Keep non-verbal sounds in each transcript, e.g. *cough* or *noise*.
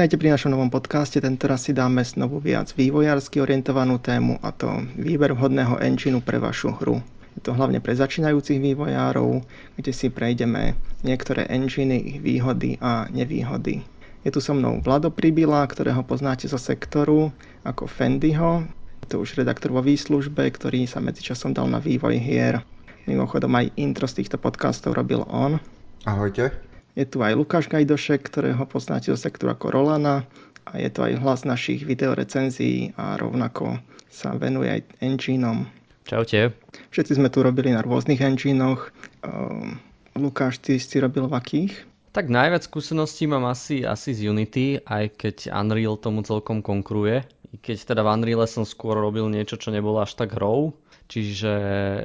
Vítajte pri našom novom podcaste. Tentoraz si dáme znovu viac vývojársky orientovanú tému a to výber vhodného engineu pre vašu hru. Je to hlavne pre začínajúcich vývojárov, kde si prejdeme niektoré enginy, ich výhody a nevýhody. Je tu so mnou Vlado Pribila, ktorého poznáte zo sektoru ako Fendyho. Je to už redaktor vo výslužbe, ktorý sa medzičasom dal na vývoj hier. Mimochodom aj intro z týchto podcastov robil on. Ahojte. Je tu aj Lukáš Gajdošek, ktorého poznáte zo sektoru ako Rolana a je to aj hlas našich videorecenzií a rovnako sa venuje aj engineom. Čaute. Všetci sme tu robili na rôznych enginoch. Uh, Lukáš, ty si robil v akých? Tak najviac skúseností mám asi, asi z Unity, aj keď Unreal tomu celkom konkuruje. I keď teda v Unreal som skôr robil niečo, čo nebolo až tak hrou, čiže,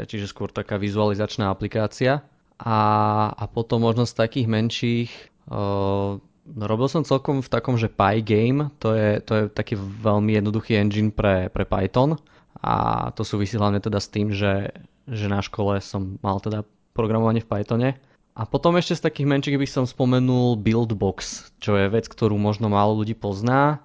čiže skôr taká vizualizačná aplikácia. A, a potom možno z takých menších uh, robil som celkom v takom, že Pygame, to je, to je taký veľmi jednoduchý engine pre, pre Python a to súvisí hlavne teda s tým, že, že na škole som mal teda programovanie v Pythone. A potom ešte z takých menších by som spomenul Buildbox, čo je vec, ktorú možno málo ľudí pozná.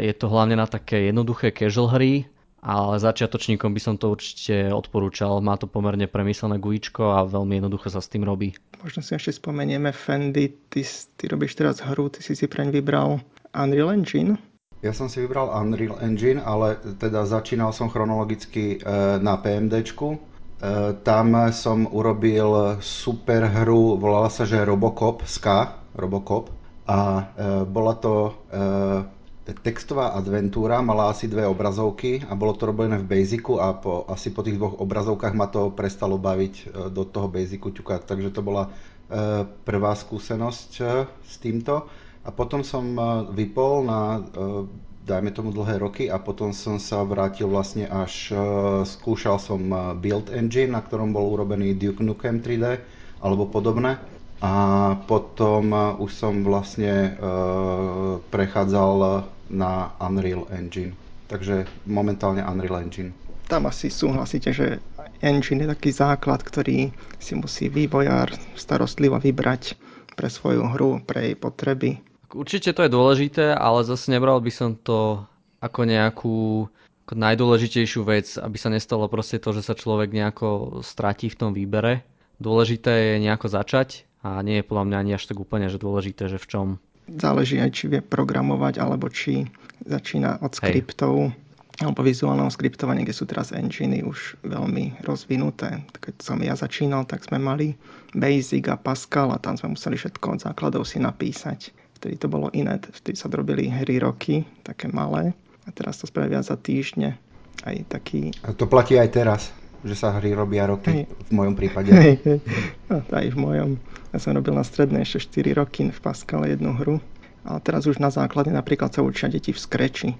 Je to hlavne na také jednoduché casual hry, ale začiatočníkom by som to určite odporúčal. Má to pomerne premyslené gujíčko a veľmi jednoducho sa s tým robí. Možno si ešte spomenieme Fendi, ty, ty robíš teraz hru, ty si si preň vybral Unreal Engine. Ja som si vybral Unreal Engine, ale teda začínal som chronologicky e, na PMDčku. E, tam som urobil super hru, volala sa že Robocop, Ska, Robocop. A e, bola to textová adventúra, mala asi dve obrazovky a bolo to robené v Basicu a po, asi po tých dvoch obrazovkách ma to prestalo baviť e, do toho Basicu ťukať, takže to bola e, prvá skúsenosť e, s týmto. A potom som vypol na, dajme tomu dlhé roky a potom som sa vrátil vlastne až, skúšal som Build Engine, na ktorom bol urobený Duke Nukem 3D alebo podobné. A potom už som vlastne prechádzal na Unreal Engine. Takže momentálne Unreal Engine. Tam asi súhlasíte, že engine je taký základ, ktorý si musí vývojár starostlivo vybrať pre svoju hru, pre jej potreby. Určite to je dôležité, ale zase nebral by som to ako nejakú ako najdôležitejšiu vec, aby sa nestalo proste to, že sa človek nejako stratí v tom výbere. Dôležité je nejako začať a nie je podľa mňa ani až tak úplne, že dôležité, že v čom záleží aj, či vie programovať, alebo či začína od skriptov, Hej. alebo vizuálneho skriptovania, kde sú teraz enginy už veľmi rozvinuté. Keď som ja začínal, tak sme mali Basic a Pascal a tam sme museli všetko od základov si napísať. Vtedy to bolo iné, vtedy sa robili hry roky, také malé. A teraz to spravia za týždne. Aj taký... A to platí aj teraz že sa hry robia roky, Hej. v mojom prípade. Hej, hej. No, aj v mojom. Ja som robil na strednej ešte 4 roky v Pascale jednu hru. Ale teraz už na základe napríklad sa učia deti v Scratchi.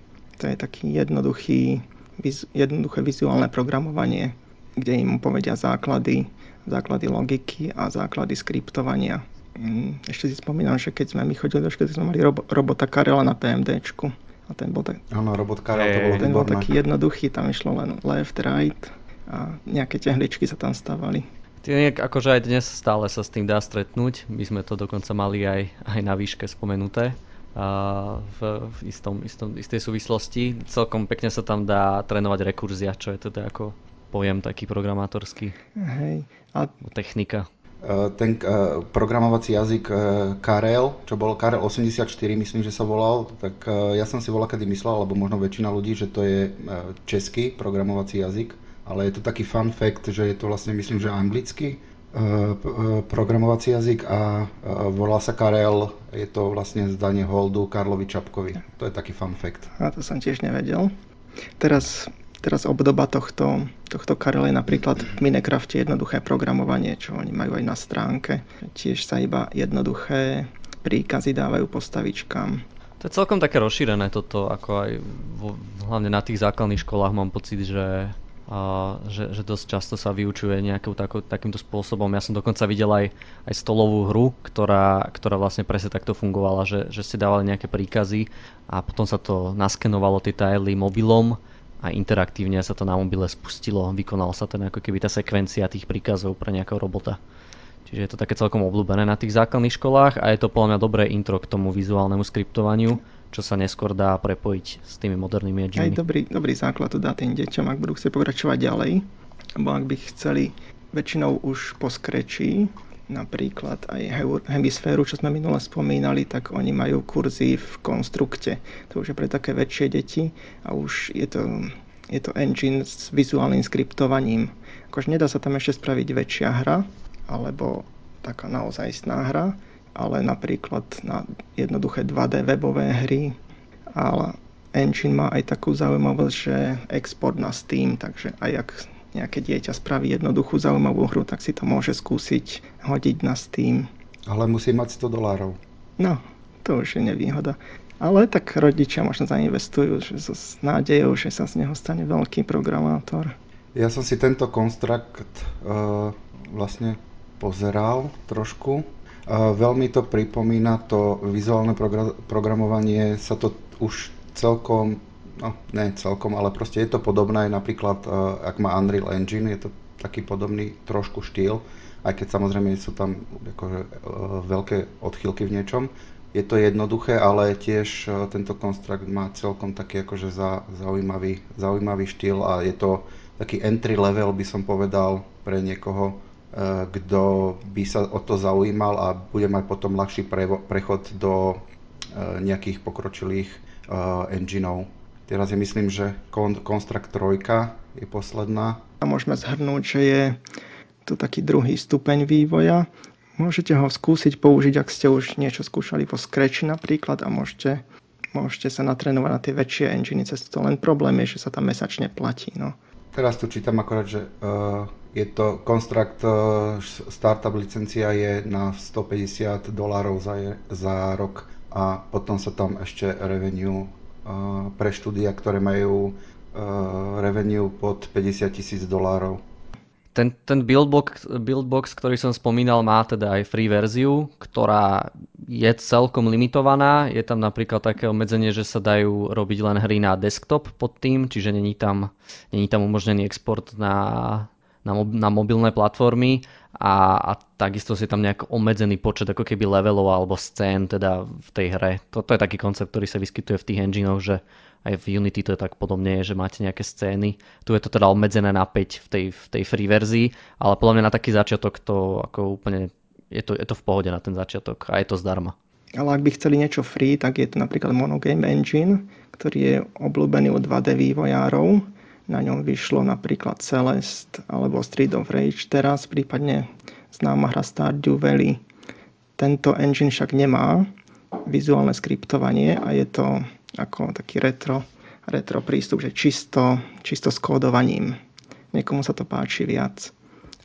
To je taký jednoduchý, viz, jednoduché vizuálne programovanie, kde im povedia základy, základy logiky a základy skriptovania. Mm, ešte si spomínam, že keď sme my chodili do školy, sme mali robo, robota Karela na PMDčku. A ten bol, tak... Áno, robot Karel, to bolo ten bol taký jednoduchý, tam išlo len left, right, a nejaké tehličky sa tam stávali. Nejak akože aj dnes stále sa s tým dá stretnúť. My sme to dokonca mali aj, aj na výške spomenuté a v, v istom, istom, istej súvislosti. Celkom pekne sa tam dá trénovať rekurzia, čo je teda ako pojem taký programátorský. Hej. A... Technika. E, ten uh, programovací jazyk uh, Karel, čo bol Karel 84, myslím, že sa volal, tak ja som si volal kedy myslel, alebo možno väčšina ľudí, že to je český programovací jazyk ale je to taký fun fact, že je to vlastne, myslím, že anglický eh, eh, programovací jazyk a eh, volá sa Karel, je to vlastne zdanie holdu Karlovi Čapkovi. To je taký fun fact. A to som tiež nevedel. Teraz, teraz obdoba tohto, tohto Karel je napríklad v Minecrafte jednoduché programovanie, čo oni majú aj na stránke. Tiež sa iba jednoduché príkazy dávajú postavičkám. To je celkom také rozšírené toto, ako aj vo, hlavne na tých základných školách mám pocit, že že, že dosť často sa vyučuje nejakou tako, takýmto spôsobom. Ja som dokonca videl aj, aj stolovú hru, ktorá, ktorá vlastne presne takto fungovala, že, že ste dávali nejaké príkazy a potom sa to naskenovalo tie taily mobilom a interaktívne sa to na mobile spustilo. Vykonala sa ten ako keby tá sekvencia tých príkazov pre nejakého robota. Čiže je to také celkom obľúbené na tých základných školách a je to podľa mňa dobré intro k tomu vizuálnemu skriptovaniu, čo sa neskôr dá prepojiť s tými modernými enginemi. Aj dobrý, dobrý základ to dá tým deťom, ak budú chcieť pokračovať ďalej, alebo ak by chceli väčšinou už po skrečí, napríklad aj hemisféru, čo sme minule spomínali, tak oni majú kurzy v konstrukte. To už je pre také väčšie deti a už je to, je to engine s vizuálnym skriptovaním. Akože nedá sa tam ešte spraviť väčšia hra, alebo taká naozajstná hra, ale napríklad na jednoduché 2D webové hry. Ale engine má aj takú zaujímavosť, že export na Steam, takže aj ak nejaké dieťa spraví jednoduchú zaujímavú hru, tak si to môže skúsiť hodiť na Steam. Ale musí mať 100 dolárov. No, to už je nevýhoda. Ale tak rodičia možno zainvestujú že so s nádejou, že sa z neho stane veľký programátor. Ja som si tento konstrukt uh, vlastne pozeral trošku. Veľmi to pripomína to vizuálne progra- programovanie, sa to už celkom no ne celkom, ale proste je to podobné, napríklad uh, ak má Unreal Engine, je to taký podobný trošku štýl, aj keď samozrejme sú tam akože, uh, veľké odchýlky v niečom. Je to jednoduché, ale tiež uh, tento konstrukt má celkom taký akože za, zaujímavý, zaujímavý štýl a je to taký entry level, by som povedal, pre niekoho, kto by sa o to zaujímal a bude mať potom ľahší prechod do uh, nejakých pokročilých uh, engineov. Teraz je myslím, že Construct 3 je posledná. A môžeme zhrnúť, že je to taký druhý stupeň vývoja. Môžete ho skúsiť použiť, ak ste už niečo skúšali vo Scratchi napríklad a môžete, môžete sa natrénovať na tie väčšie enginy cez to. Len problém je, že sa tam mesačne platí. No. Teraz tu čítam akorát, že uh, je to Construct uh, startup licencia je na 150 dolárov za, za rok a potom sa tam ešte revenue pre štúdia, ktoré majú revenue pod 50 tisíc dolárov. Ten, ten buildbox, buildbox, ktorý som spomínal, má teda aj free verziu, ktorá je celkom limitovaná. Je tam napríklad také obmedzenie, že sa dajú robiť len hry na desktop pod tým, čiže není tam, není tam umožnený export na, na, na mobilné platformy a, a takisto si tam nejak obmedzený počet ako keby levelov alebo scén teda v tej hre. Toto je taký koncept, ktorý sa vyskytuje v tých enginoch, že aj v Unity to je tak podobne, že máte nejaké scény. Tu je to teda obmedzené na 5 v tej, v tej free verzii, ale podľa mňa na taký začiatok to ako úplne je to, je to v pohode na ten začiatok a je to zdarma. Ale ak by chceli niečo free, tak je to napríklad Monogame Engine, ktorý je obľúbený od 2D vývojárov na ňom vyšlo napríklad Celest alebo Street of Rage teraz, prípadne známa hra Stardew Valley. Tento engine však nemá vizuálne skriptovanie a je to ako taký retro, retro prístup, že čisto, čisto s kódovaním. Niekomu sa to páči viac.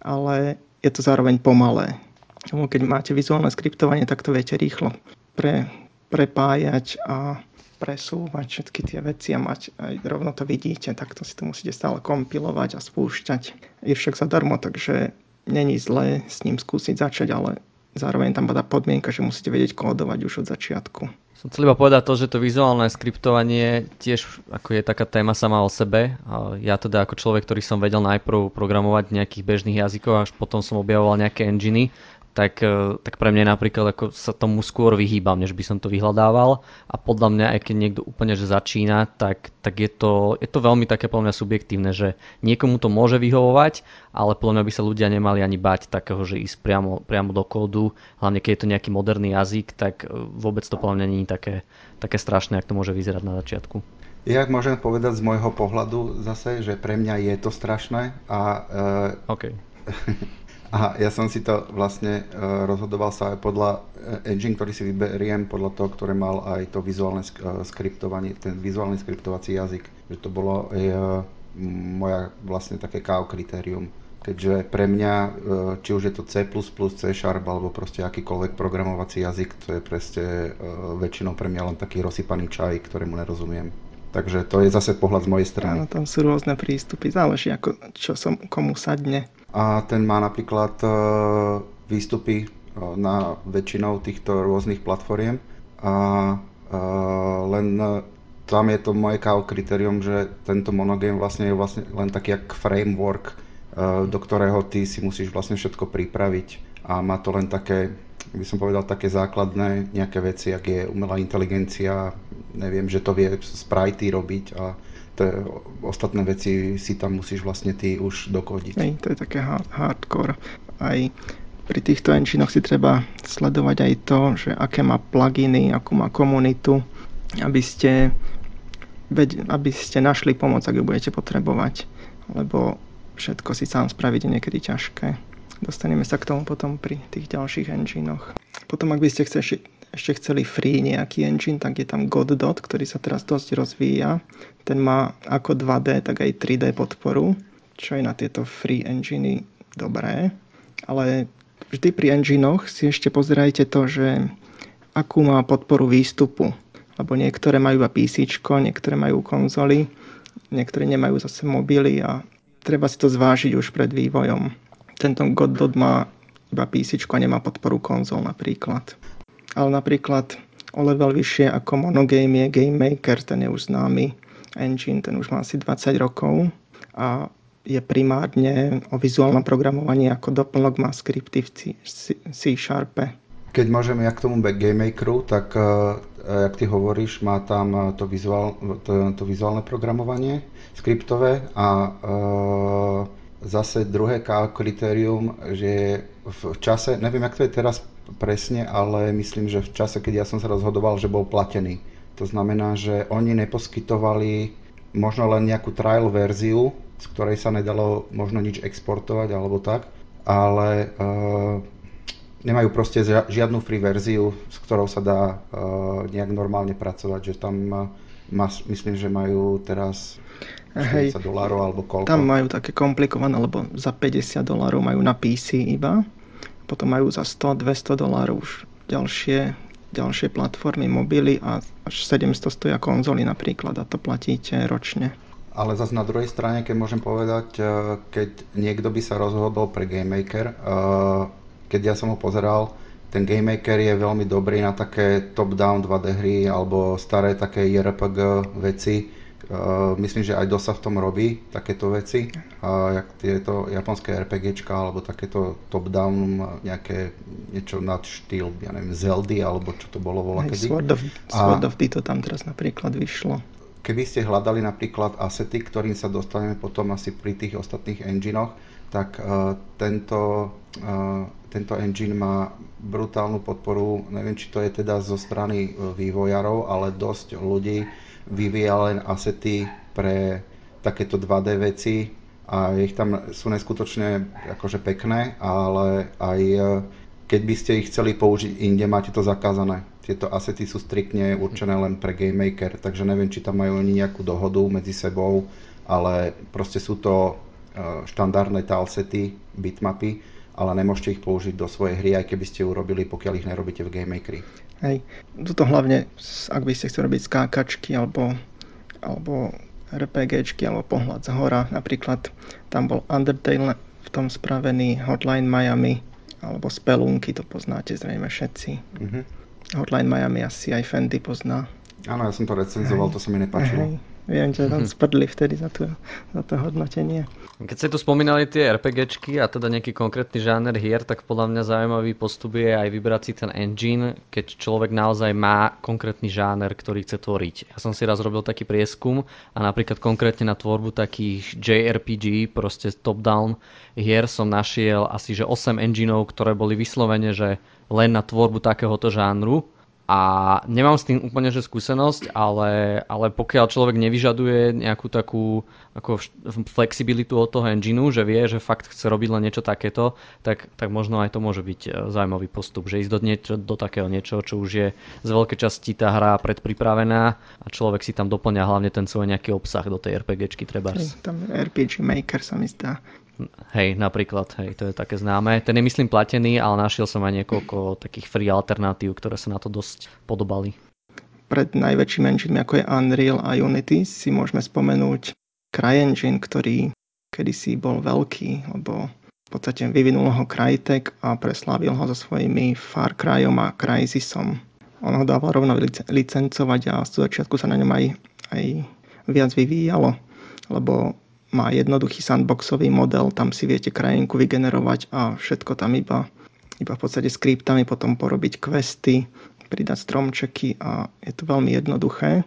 Ale je to zároveň pomalé. Keď máte vizuálne skriptovanie, tak to viete rýchlo pre, prepájať a presúvať všetky tie veci a mať aj rovno to vidíte, tak to si to musíte stále kompilovať a spúšťať. Je však zadarmo, takže není zlé s ním skúsiť začať, ale zároveň tam tá podmienka, že musíte vedieť kódovať už od začiatku. Som chcel iba povedať to, že to vizuálne skriptovanie tiež ako je taká téma sama o sebe. Ja teda ako človek, ktorý som vedel najprv programovať v nejakých bežných jazykoch, až potom som objavoval nejaké enginy, tak, e, tak pre mňa napríklad ako sa tomu skôr vyhýbam, než by som to vyhľadával a podľa mňa, aj keď niekto úplne že začína, tak, tak je, to, je to veľmi také podľa mňa subjektívne, že niekomu to môže vyhovovať, ale podľa mňa by sa ľudia nemali ani bať takého, že ísť priamo, priamo do kódu, hlavne keď je to nejaký moderný jazyk, tak e, vôbec to podľa mňa nie je také, také strašné, ako to môže vyzerať na začiatku. Ja môžem povedať z môjho pohľadu zase, že pre mňa je to strašné a uh, okay. *laughs* A ja som si to vlastne uh, rozhodoval sa aj podľa uh, engine, ktorý si vyberiem, podľa toho, ktoré mal aj to vizuálne uh, skriptovanie, ten vizuálny skriptovací jazyk. Že to bolo moja vlastne také KO kritérium. Keďže pre mňa, či už je to C++, C Sharp, alebo proste akýkoľvek programovací jazyk, to je proste väčšinou pre mňa len taký rozsypaný čaj, ktorému nerozumiem. Takže to je zase pohľad z mojej strany. Áno, tam sú rôzne prístupy, záleží ako čo som komu sadne a ten má napríklad e, výstupy e, na väčšinou týchto rôznych platformiem. A e, len tam je to moje KO kritérium, že tento monogame vlastne je vlastne len taký jak framework, do ktorého ty si musíš vlastne všetko pripraviť. A má to len také by som povedal, také základné nejaké veci, ak je umelá inteligencia, neviem, že to vie sprajty robiť a to je, ostatné veci si tam musíš vlastne ty už dokodiť. Hej, to je také hardcore. Aj pri týchto enginech si treba sledovať aj to, že aké má pluginy, akú má komunitu, aby ste, aby ste našli pomoc, ak ju budete potrebovať. Lebo všetko si sám spraviť je niekedy ťažké. Dostaneme sa k tomu potom pri tých ďalších enginoch. Potom, ak by ste chceli, ešte chceli free nejaký engine, tak je tam Godot, ktorý sa teraz dosť rozvíja. Ten má ako 2D, tak aj 3D podporu, čo je na tieto free enginy dobré. Ale vždy pri enginoch si ešte pozerajte to, že akú má podporu výstupu. Lebo niektoré majú iba PC, niektoré majú konzoly, niektoré nemajú zase mobily a treba si to zvážiť už pred vývojom. Tento Godot má iba PC a nemá podporu konzol napríklad. Ale napríklad o level vyššie ako Monogame je Game Maker, ten je už známy engine, ten už má asi 20 rokov a je primárne o vizuálnom programovaní ako doplnok má skripty v C-Sharpe. Keď môžeme ja k tomu Game Makeru, tak uh, jak ty hovoríš, má tam eh, to, vizuál, to, to vizuálne programovanie skriptové a uh, zase druhé kritérium, že v čase, neviem, jak to je teraz presne, ale myslím, že v čase, keď ja som sa rozhodoval, že bol platený. To znamená, že oni neposkytovali možno len nejakú trial verziu, z ktorej sa nedalo možno nič exportovať alebo tak, ale uh, nemajú proste žiadnu free verziu, s ktorou sa dá uh, nejak normálne pracovať, že tam uh, myslím, že majú teraz 40 dolárov alebo koľko? Tam majú také komplikované, lebo za 50 dolárov majú na PC iba. Potom majú za 100-200 dolárov už ďalšie, ďalšie platformy, mobily a až 700 stoja konzoly napríklad a to platíte ročne. Ale zase na druhej strane, keď môžem povedať, eh, keď niekto by sa rozhodol pre GameMaker, eh, keď ja som ho pozeral, ten GameMaker je veľmi dobrý na také top-down 2D hry alebo staré také JRPG veci, myslím, že aj DOSA v tom robí takéto veci. A jak tieto japonské RPGčka alebo takéto top-down nejaké niečo nad štýl, ja neviem, Zeldy alebo čo to bolo voľa kedy. Sword of, Sword of Dito tam teraz napríklad vyšlo. Keby ste hľadali napríklad asety, ktorým sa dostaneme potom asi pri tých ostatných enginoch, tak uh, tento, uh, tento engine má brutálnu podporu, neviem či to je teda zo strany vývojarov, ale dosť ľudí vyvíja len asety pre takéto 2D veci a ich tam sú neskutočne akože pekné, ale aj e, keď by ste ich chceli použiť inde, máte to zakázané. Tieto asety sú striktne určené len pre Game Maker, takže neviem, či tam majú oni nejakú dohodu medzi sebou, ale proste sú to e, štandardné talsety, bitmapy, ale nemôžete ich použiť do svojej hry, aj keby ste urobili, pokiaľ ich nerobíte v Game Makeri. Hej. Toto hlavne, ak by ste chceli robiť skákačky alebo, alebo RPGčky alebo pohľad z hora. Napríklad tam bol Undertale v tom spravený Hotline Miami alebo Spelunky, to poznáte zrejme všetci. Mm-hmm. Hotline Miami asi aj Fendy pozná. Áno, ja som to recenzoval, Hej. to sa mi nepáčilo. Hej. Viem, že tam spadli vtedy za to, za to hodnotenie. Keď ste tu spomínali tie RPGčky a teda nejaký konkrétny žáner hier, tak podľa mňa zaujímavý postup je aj vybrať si ten engine, keď človek naozaj má konkrétny žáner, ktorý chce tvoriť. Ja som si raz robil taký prieskum a napríklad konkrétne na tvorbu takých JRPG, proste top-down hier som našiel asi že 8 engineov, ktoré boli vyslovene, že len na tvorbu takéhoto žánru a nemám s tým úplne že skúsenosť, ale, ale pokiaľ človek nevyžaduje nejakú takú ako flexibilitu od toho engineu, že vie, že fakt chce robiť len niečo takéto, tak, tak možno aj to môže byť e, zaujímavý postup, že ísť do, niečo, do takého niečo, čo už je z veľkej časti tá hra predpripravená a človek si tam doplňa hlavne ten svoj nejaký obsah do tej RPGčky treba. Tam RPG Maker sa mi zdá Hej, napríklad, hej, to je také známe. Ten je myslím platený, ale našiel som aj niekoľko takých free alternatív, ktoré sa na to dosť podobali. Pred najväčším engine ako je Unreal a Unity si môžeme spomenúť CryEngine, ktorý kedysi bol veľký, lebo v podstate vyvinul ho Crytek a preslávil ho so svojimi Far Cryom a Crysisom. On ho dával rovno licencovať a z začiatku sa na ňom aj, aj viac vyvíjalo, lebo má jednoduchý sandboxový model, tam si viete krajinku vygenerovať a všetko tam iba iba v podstate skriptami potom porobiť questy, pridať stromčeky a je to veľmi jednoduché.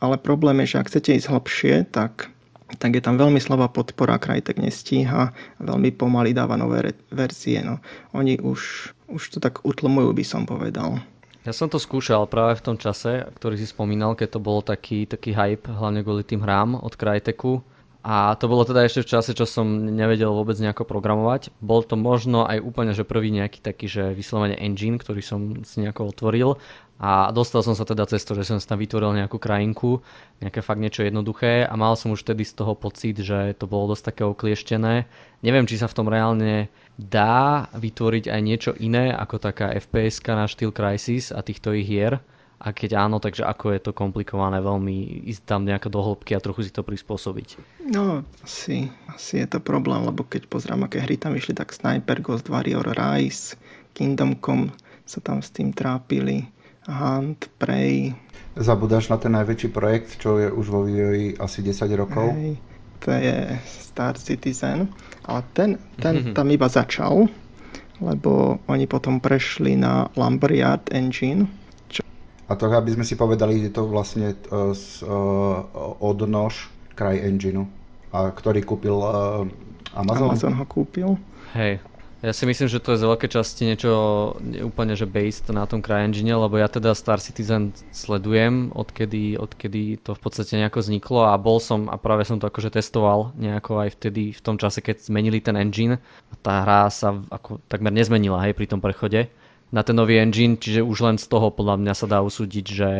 Ale problém je, že ak chcete ísť hlbšie, tak, tak je tam veľmi slabá podpora, Crytek nestíha, veľmi pomaly dáva nové verzie. No, oni už, už to tak utlmujú, by som povedal. Ja som to skúšal práve v tom čase, ktorý si spomínal, keď to bol taký, taký hype, hlavne kvôli tým hrám od Cryteku. A to bolo teda ešte v čase, čo som nevedel vôbec nejako programovať. Bol to možno aj úplne, že prvý nejaký taký, že vyslovene engine, ktorý som si nejako otvoril a dostal som sa teda cez to, že som si tam vytvoril nejakú krajinku, nejaké fakt niečo jednoduché a mal som už vtedy z toho pocit, že to bolo dosť také oklieštené. Neviem, či sa v tom reálne dá vytvoriť aj niečo iné ako taká FPS na štýl Crysis a týchto ich hier. A keď áno, takže ako je to komplikované veľmi ísť tam nejako do hĺbky a trochu si to prispôsobiť? No, asi, asi je to problém, lebo keď pozrám, aké hry tam išli, tak Sniper, Ghost Warrior, Rise, Kingdom Come sa tam s tým trápili Hunt, Prey. Zabudáš na ten najväčší projekt, čo je už vo vývoji asi 10 rokov? Hej, to je Star Citizen. Ale ten, ten mm-hmm. tam iba začal, lebo oni potom prešli na Lumberyard Engine. A to, aby sme si povedali, je to vlastne uh, z, uh, odnož kraj engineu, a ktorý kúpil uh, Amazon. Amazon ho kúpil. Hej. Ja si myslím, že to je z veľkej časti niečo úplne že based na tom CryEngine, lebo ja teda Star Citizen sledujem, odkedy, odkedy to v podstate nejako vzniklo a bol som a práve som to akože testoval nejako aj vtedy v tom čase, keď zmenili ten engine. A tá hra sa ako takmer nezmenila hej, pri tom prechode na ten nový engine, čiže už len z toho podľa mňa sa dá usúdiť, že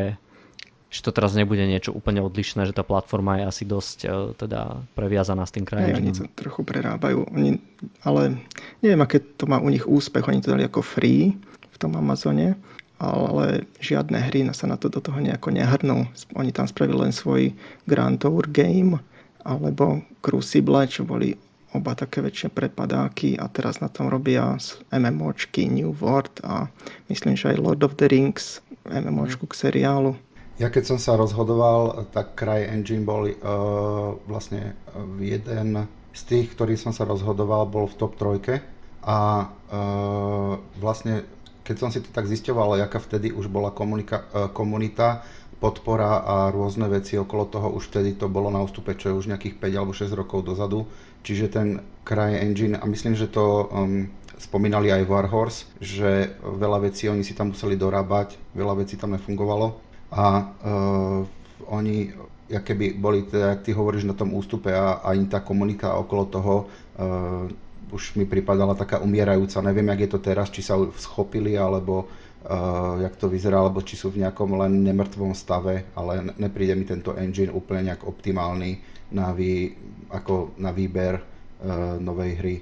že to teraz nebude niečo úplne odlišné, že tá platforma je asi dosť uh, teda previazaná s tým krajem. Oni to trochu prerábajú, oni, ale neviem, aké to má u nich úspech, oni to dali ako free v tom Amazone, ale žiadne hry sa na to do toho nejako nehrnú. Oni tam spravili len svoj Grand Tour game, alebo Crucible, čo boli oba také väčšie prepadáky a teraz na tom robia MMOčky New World a myslím, že aj Lord of the Rings MMOčku k seriálu. Ja keď som sa rozhodoval, tak Cry Engine bol uh, vlastne jeden z tých, ktorý som sa rozhodoval, bol v top trojke a uh, vlastne keď som si to tak zisťoval, aká vtedy už bola komunika- uh, komunita, podpora a rôzne veci okolo toho, už vtedy to bolo na ústupe, čo je už nejakých 5 alebo 6 rokov dozadu. Čiže ten Cry Engine, a myslím, že to um, spomínali aj Warhorse, že veľa vecí oni si tam museli dorábať, veľa vecí tam nefungovalo a uh, oni keby boli, teda, ty hovoríš, na tom ústupe a, a im tá komunika okolo toho uh, už mi pripadala taká umierajúca. Neviem, jak je to teraz, či sa schopili, alebo uh, jak to vyzerá, alebo či sú v nejakom len nemrtvom stave, ale nepríde mi tento engine úplne nejak optimálny na, vý, ako na výber uh, novej hry,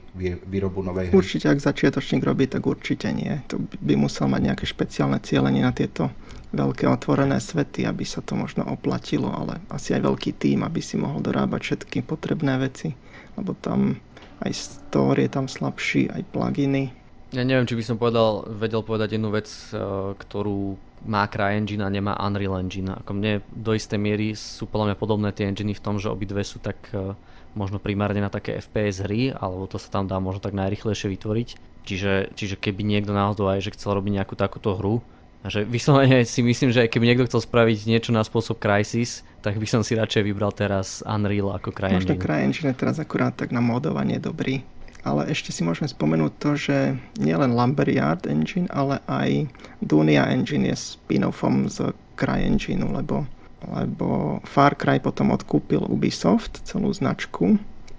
výrobu novej hry. Určite, ak začiatočník robí, tak určite nie. To by musel mať nejaké špeciálne cieľenie na tieto veľké otvorené svety, aby sa to možno oplatilo, ale asi aj veľký tým, aby si mohol dorábať všetky potrebné veci, lebo tam aj store je tam slabší, aj pluginy. Ja neviem, či by som povedal, vedel povedať jednu vec, e, ktorú má CryEngine a nemá Unreal Engine. Ako mne do istej miery sú podľa mňa podobné tie enginy v tom, že obidve sú tak e, možno primárne na také FPS hry, alebo to sa tam dá možno tak najrychlejšie vytvoriť. Čiže, čiže keby niekto náhodou aj že chcel robiť nejakú takúto hru, a že vyslovene *laughs* si myslím, že keby niekto chcel spraviť niečo na spôsob Crysis, tak by som si radšej vybral teraz Unreal ako CryEngine. Možno CryEngine je teraz akurát tak na modovanie dobrý. Ale ešte si môžeme spomenúť to, že nielen Lumberyard Engine, ale aj Dunia Engine je spin-offom z CryEngine, lebo, lebo Far Cry potom odkúpil Ubisoft, celú značku,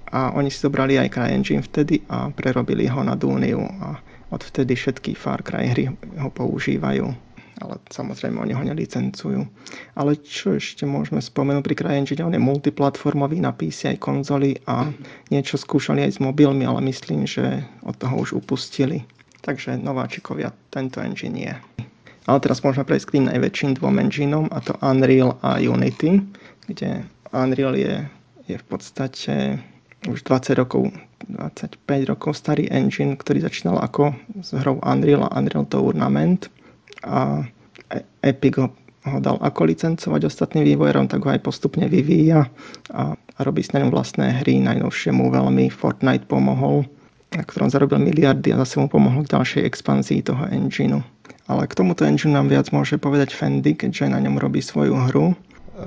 a oni si zobrali aj CryEngine vtedy a prerobili ho na Duniu a odvtedy všetky Far Cry hry ho používajú ale samozrejme oni ho nelicencujú. Ale čo ešte môžeme spomenúť pri CryEngine, on je multiplatformový na PC aj konzoly a niečo skúšali aj s mobilmi, ale myslím, že od toho už upustili. Takže nováčikovia tento engine je. Ale teraz môžeme prejsť k tým najväčším dvom engineom, a to Unreal a Unity, kde Unreal je, je v podstate už 20 rokov, 25 rokov starý engine, ktorý začínal ako s hrou Unreal a Unreal Tournament a Epic ho, ho dal ako licencovať ostatným vývojerom, tak ho aj postupne vyvíja a, a robí s ňom vlastné hry. Najnovšiemu veľmi Fortnite pomohol na ktorom zarobil miliardy a zase mu pomohol k ďalšej expanzii toho engineu. Ale k tomuto engine nám viac môže povedať Fendi, keďže na ňom robí svoju hru.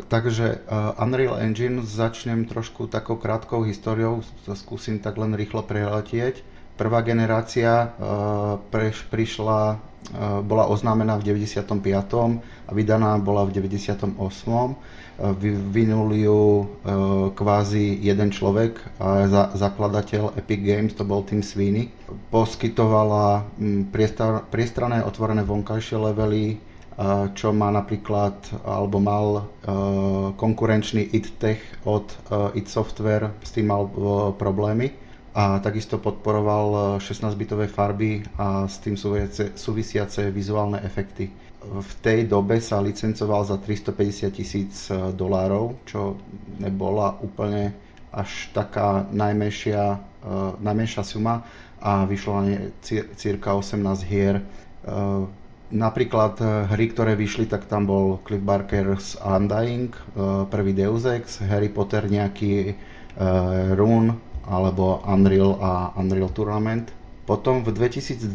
Takže uh, Unreal Engine začnem trošku takou krátkou históriou, skúsim tak len rýchlo preletieť. Prvá generácia preš, prišla, bola oznámená v 95. a vydaná bola v 98. Vyvinul ju kvázi jeden človek, zakladateľ Epic Games, to bol Tim Sweeney. Poskytovala mm, priestranné otvorené vonkajšie levely, čo má napríklad, alebo mal konkurenčný id Tech od id Software, s tým mal problémy a takisto podporoval 16-bitové farby a s tým súvisiace vizuálne efekty. V tej dobe sa licencoval za 350 tisíc dolárov, čo nebola úplne až taká najmenšia, najmenšia suma a vyšlo na ne cirka 18 hier Napríklad hry, ktoré vyšli, tak tam bol Cliff Barker's Undying, prvý Deus Ex, Harry Potter nejaký Rune alebo Unreal a Unreal Tournament. Potom v 2002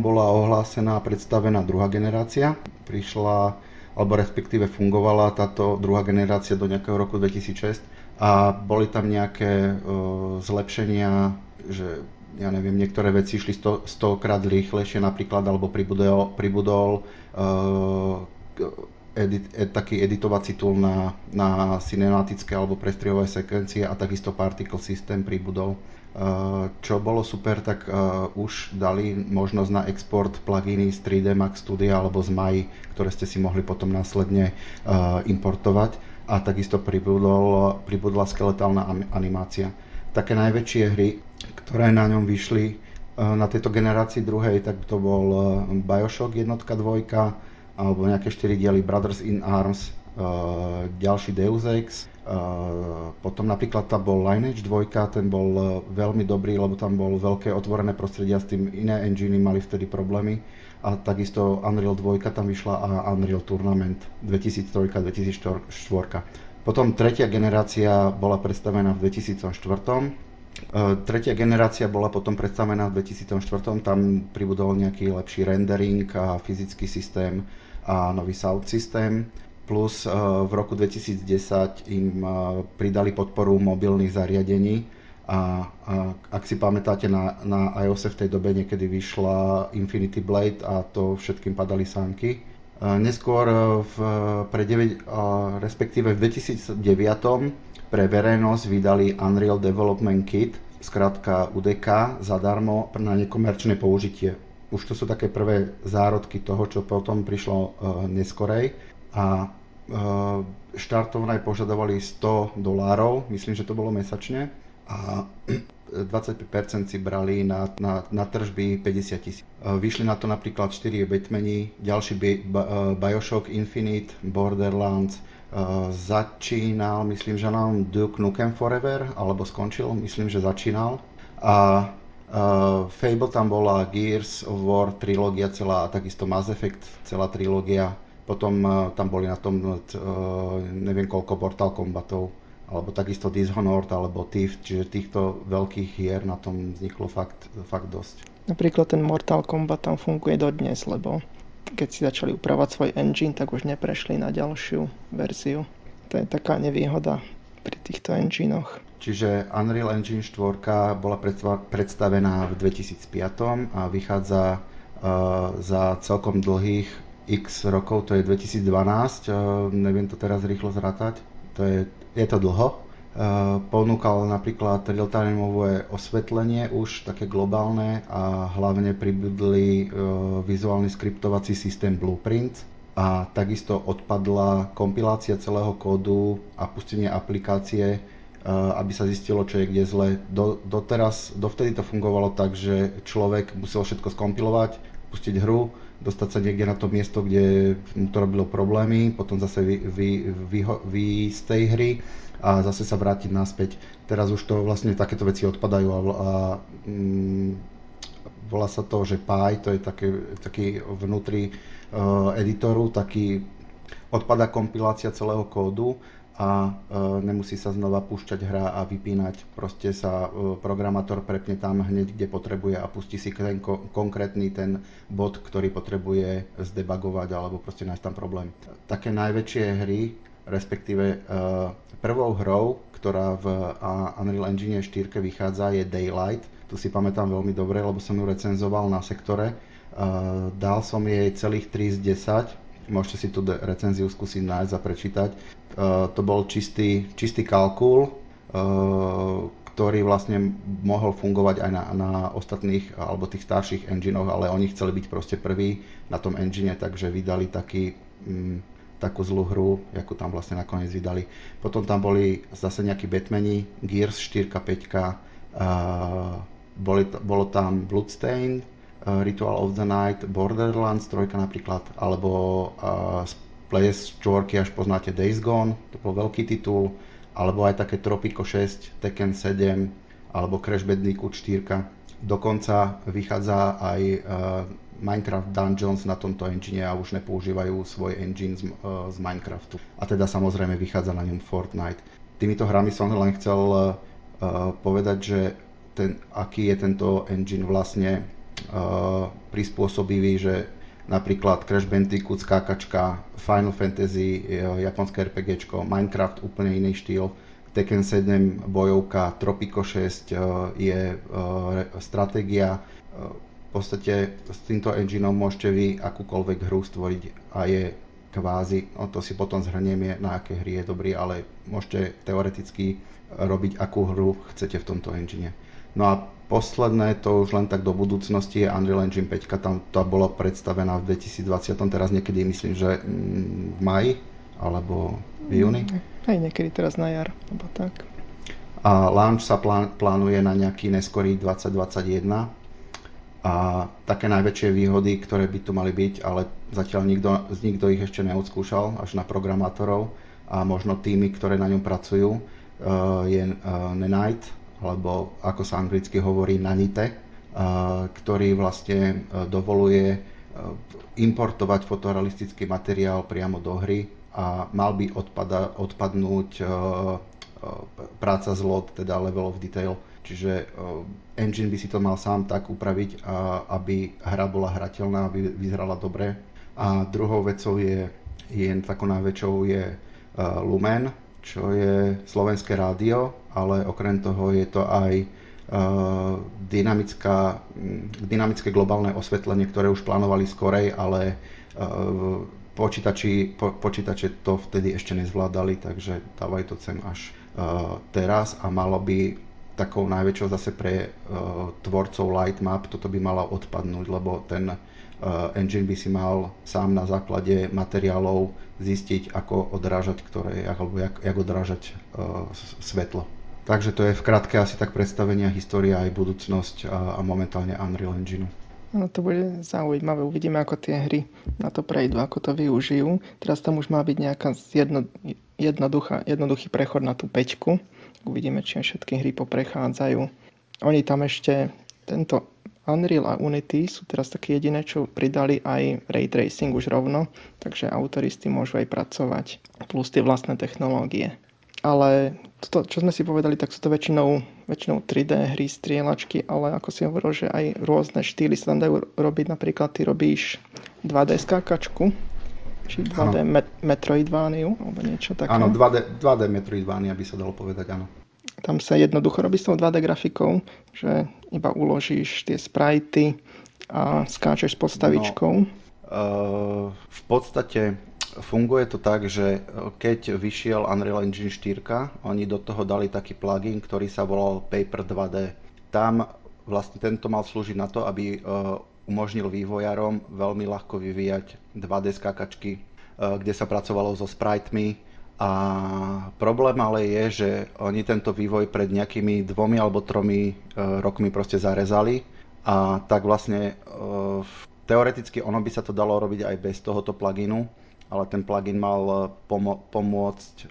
bola ohlásená a predstavená druhá generácia. Prišla, alebo respektíve fungovala táto druhá generácia do nejakého roku 2006 a boli tam nejaké uh, zlepšenia, že ja neviem, niektoré veci išli 100, 100 krát rýchlejšie napríklad, alebo pribudol, pribudol uh, edit, ed, taký editovací tool na, na cinematické alebo prestrihové sekvencie a takisto particle system pribudol. Uh, čo bolo super, tak uh, už dali možnosť na export pluginy z 3D Max Studio alebo z Mai, ktoré ste si mohli potom následne uh, importovať a takisto pribudol, pribudla skeletálna animácia. Také najväčšie hry, ktoré na ňom vyšli e, na tejto generácii druhej, tak to bol e, Bioshock jednotka, dvojka, alebo nejaké 4 diely Brothers in Arms, e, ďalší Deus Ex, potom napríklad tam bol Lineage 2, ten bol veľmi dobrý, lebo tam bol veľké otvorené prostredia, s tým iné enginy mali vtedy problémy. A takisto Unreal 2 tam vyšla a Unreal Tournament 2003-2004. Potom tretia generácia bola predstavená v 2004 E, tretia generácia bola potom predstavená v 2004, tam pribudol nejaký lepší rendering a fyzický systém a nový sound systém. Plus e, v roku 2010 im e, pridali podporu mobilných zariadení a, a ak si pamätáte, na, na iOS v tej dobe niekedy vyšla Infinity Blade a to všetkým padali sánky. Neskôr v, pre 9, respektíve v 2009 pre verejnosť vydali Unreal Development Kit, skrátka UDK, zadarmo na nekomerčné použitie. Už to sú také prvé zárodky toho, čo potom prišlo uh, neskorej. A uh, štartovné požadovali 100 dolárov, myslím, že to bolo mesačne. A *clears throat* 25% si brali na, na, na tržby 50 tisíc. Vyšli na to napríklad 4 Batmani, ďalší Bioshock Infinite, Borderlands, začínal, myslím, že na Duke Nukem Forever, alebo skončil, myslím, že začínal. A uh, Fable tam bola, Gears of War, trilógia celá, a takisto Mass Effect, celá trilógia. Potom uh, tam boli na tom uh, neviem koľko Portal Combatov, alebo takisto Dishonored, alebo Thief, čiže týchto veľkých hier na tom vzniklo fakt, fakt dosť. Napríklad ten Mortal Kombat tam funguje dodnes, lebo keď si začali upravať svoj engine, tak už neprešli na ďalšiu verziu. To je taká nevýhoda pri týchto enginoch. Čiže Unreal Engine 4 bola predstavená v 2005 a vychádza uh, za celkom dlhých x rokov, to je 2012, uh, neviem to teraz rýchlo zrátať, to je, je to dlho, Eh, ponúkal napríklad real-timeové osvetlenie už také globálne a hlavne pribudli vizuálny skriptovací systém Blueprint a takisto odpadla kompilácia celého kódu a pustenie aplikácie, aby sa zistilo, čo je kde zle. Do, doteraz, dovtedy to fungovalo tak, že človek musel všetko skompilovať, pustiť hru, dostať sa niekde na to miesto, kde to robilo problémy, potom zase vy, vy, vy, vy z tej hry a zase sa vrátiť naspäť. Teraz už to vlastne takéto veci odpadajú a, a mm, volá sa to, že Py, to je také, taký vnútri uh, editoru, taký odpada kompilácia celého kódu a nemusí sa znova púšťať hra a vypínať. Proste sa programátor prepne tam hneď, kde potrebuje a pustí si ten konkrétny ten bod, ktorý potrebuje zdebagovať alebo proste nájsť tam problém. Také najväčšie hry, respektíve prvou hrou, ktorá v Unreal Engine 4 vychádza, je Daylight. Tu si pamätám veľmi dobre, lebo som ju recenzoval na sektore. Dal som jej celých 3 z 10. Môžete si tú recenziu skúsiť nájsť a prečítať to bol čistý, čistý kalkul, eh, ktorý vlastne mohol fungovať aj na, na ostatných alebo tých starších enginoch, ale oni chceli byť proste prví na tom engine, takže vydali taký, m, mm, takú zlú hru, ako tam vlastne nakoniec vydali. Potom tam boli zase nejakí Batmani, Gears 4, 5, uh, boli, bolo tam Bloodstained, uh, Ritual of the Night, Borderlands 3 napríklad, alebo uh, PS4 až poznáte Days Gone, to bol veľký titul, alebo aj také Tropico 6, Tekken 7, alebo Crash Bandicoot 4. Dokonca vychádza aj uh, Minecraft Dungeons na tomto engine a už nepoužívajú svoj engine z, uh, z Minecraftu. A teda samozrejme vychádza na ňom Fortnite. Týmito hrami som len chcel uh, povedať, že ten, aký je tento engine vlastne uh, prispôsobivý, že napríklad Crash Bandicoot, skákačka, Final Fantasy, japonské RPGčko, Minecraft úplne iný štýl, Tekken 7 bojovka, Tropico 6 e, je e, stratégia. E, v podstate s týmto engineom môžete vy akúkoľvek hru stvoriť a je kvázi, no to si potom zhrnieme, na aké hry je dobrý, ale môžete teoreticky robiť akú hru chcete v tomto engine. No a posledné, to už len tak do budúcnosti, je Unreal Engine 5, tam to bola predstavená v 2020, teraz niekedy myslím, že mm, v maji alebo v júni. Mm, aj niekedy teraz na jar, alebo tak. A launch sa plán, plánuje na nejaký neskorý 2021 a také najväčšie výhody, ktoré by tu mali byť, ale zatiaľ nikto, nikto ich ešte neodskúšal, až na programátorov a možno týmy, ktoré na ňom pracujú, eh, je eh, Nenite, alebo ako sa anglicky hovorí nanite, ktorý vlastne e, dovoluje e, importovať fotorealistický materiál priamo do hry a mal by odpada, odpadnúť práca z LOD, teda level of detail. Čiže engine by si to mal sám tak upraviť, aby hra bola hrateľná, aby vyzerala dobre. A druhou vecou je, je takou najväčšou je Lumen, čo je slovenské rádio, ale okrem toho je to aj uh, dynamická, dynamické globálne osvetlenie, ktoré už plánovali skorej, ale uh, počítači, po, počítače to vtedy ešte nezvládali, takže dávajú to sem až uh, teraz a malo by takou najväčšou zase pre tvorcov Lightmap toto by malo odpadnúť, lebo ten engine by si mal sám na základe materiálov zistiť, ako odrážať ktoré, alebo jak, jak odrážať svetlo. Takže to je v krátke asi tak predstavenia história aj budúcnosť a, momentálne Unreal Engine. No to bude zaujímavé, uvidíme ako tie hry na to prejdú, ako to využijú. Teraz tam už má byť nejaká jedno, jednoduchá, jednoduchý prechod na tú peťku. Uvidíme, či všetky hry poprechádzajú. Oni tam ešte tento Unreal a Unity sú teraz také jediné, čo pridali aj ray tracing už rovno, takže autoristi môžu aj pracovať, plus tie vlastné technológie. Ale to, čo sme si povedali, tak sú to väčšinou, väčšinou 3D hry, strieľačky, ale ako si hovoril, že aj rôzne štýly sa tam dajú robiť. Napríklad ty robíš 2D skákačku, či 2D met- Metroidvániu, alebo niečo také. Áno, 2D, 2D Metroidvánia by sa dalo povedať, áno. Tam sa jednoducho robí s tou 2D grafikou, že iba uložíš tie sprajty a skáčeš s postavičkou. No, uh, v podstate funguje to tak, že keď vyšiel Unreal Engine 4, oni do toho dali taký plugin, ktorý sa volal Paper 2D. Tam vlastne tento mal slúžiť na to, aby uh, umožnil vývojarom veľmi ľahko vyvíjať 2D skakačky, uh, kde sa pracovalo so spritemi, a problém ale je, že oni tento vývoj pred nejakými dvomi alebo tromi e, rokmi proste zarezali. A tak vlastne e, teoreticky ono by sa to dalo robiť aj bez tohoto pluginu, ale ten plugin mal pomo- pomôcť e,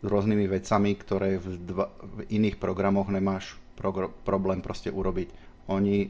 s rôznymi vecami, ktoré v, dva, v iných programoch nemáš progr- problém proste urobiť. Oni,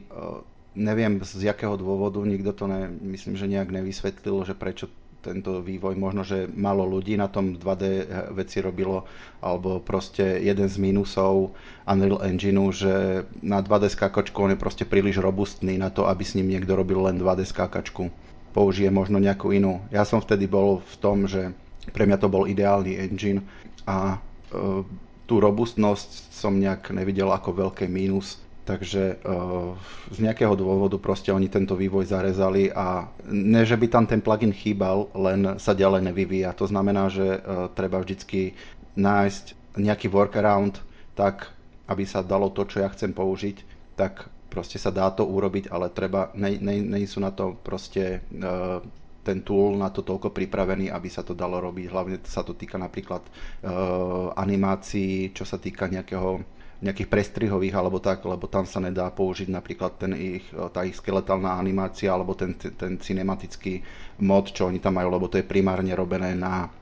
neviem z jakého dôvodu, nikto to ne, myslím, že nejak nevysvetlil, že prečo tento vývoj. Možno, že málo ľudí na tom 2D veci robilo, alebo proste jeden z mínusov Unreal Engineu, že na 2D skákačku on je proste príliš robustný na to, aby s ním niekto robil len 2D skákačku. Použije možno nejakú inú. Ja som vtedy bol v tom, že pre mňa to bol ideálny engine a e, tú robustnosť som nejak nevidel ako veľké mínus Takže uh, z nejakého dôvodu proste oni tento vývoj zarezali a ne, že by tam ten plugin chýbal, len sa ďalej nevyvíja. To znamená, že uh, treba vždycky nájsť nejaký workaround tak, aby sa dalo to, čo ja chcem použiť, tak proste sa dá to urobiť, ale treba, ne, ne, ne sú na to proste uh, ten tool na to toľko pripravený, aby sa to dalo robiť. Hlavne sa to týka napríklad uh, animácií, čo sa týka nejakého nejakých prestrihových alebo tak, lebo tam sa nedá použiť napríklad ten ich, tá ich skeletálna animácia alebo ten, ten cinematický mod, čo oni tam majú, lebo to je primárne robené na,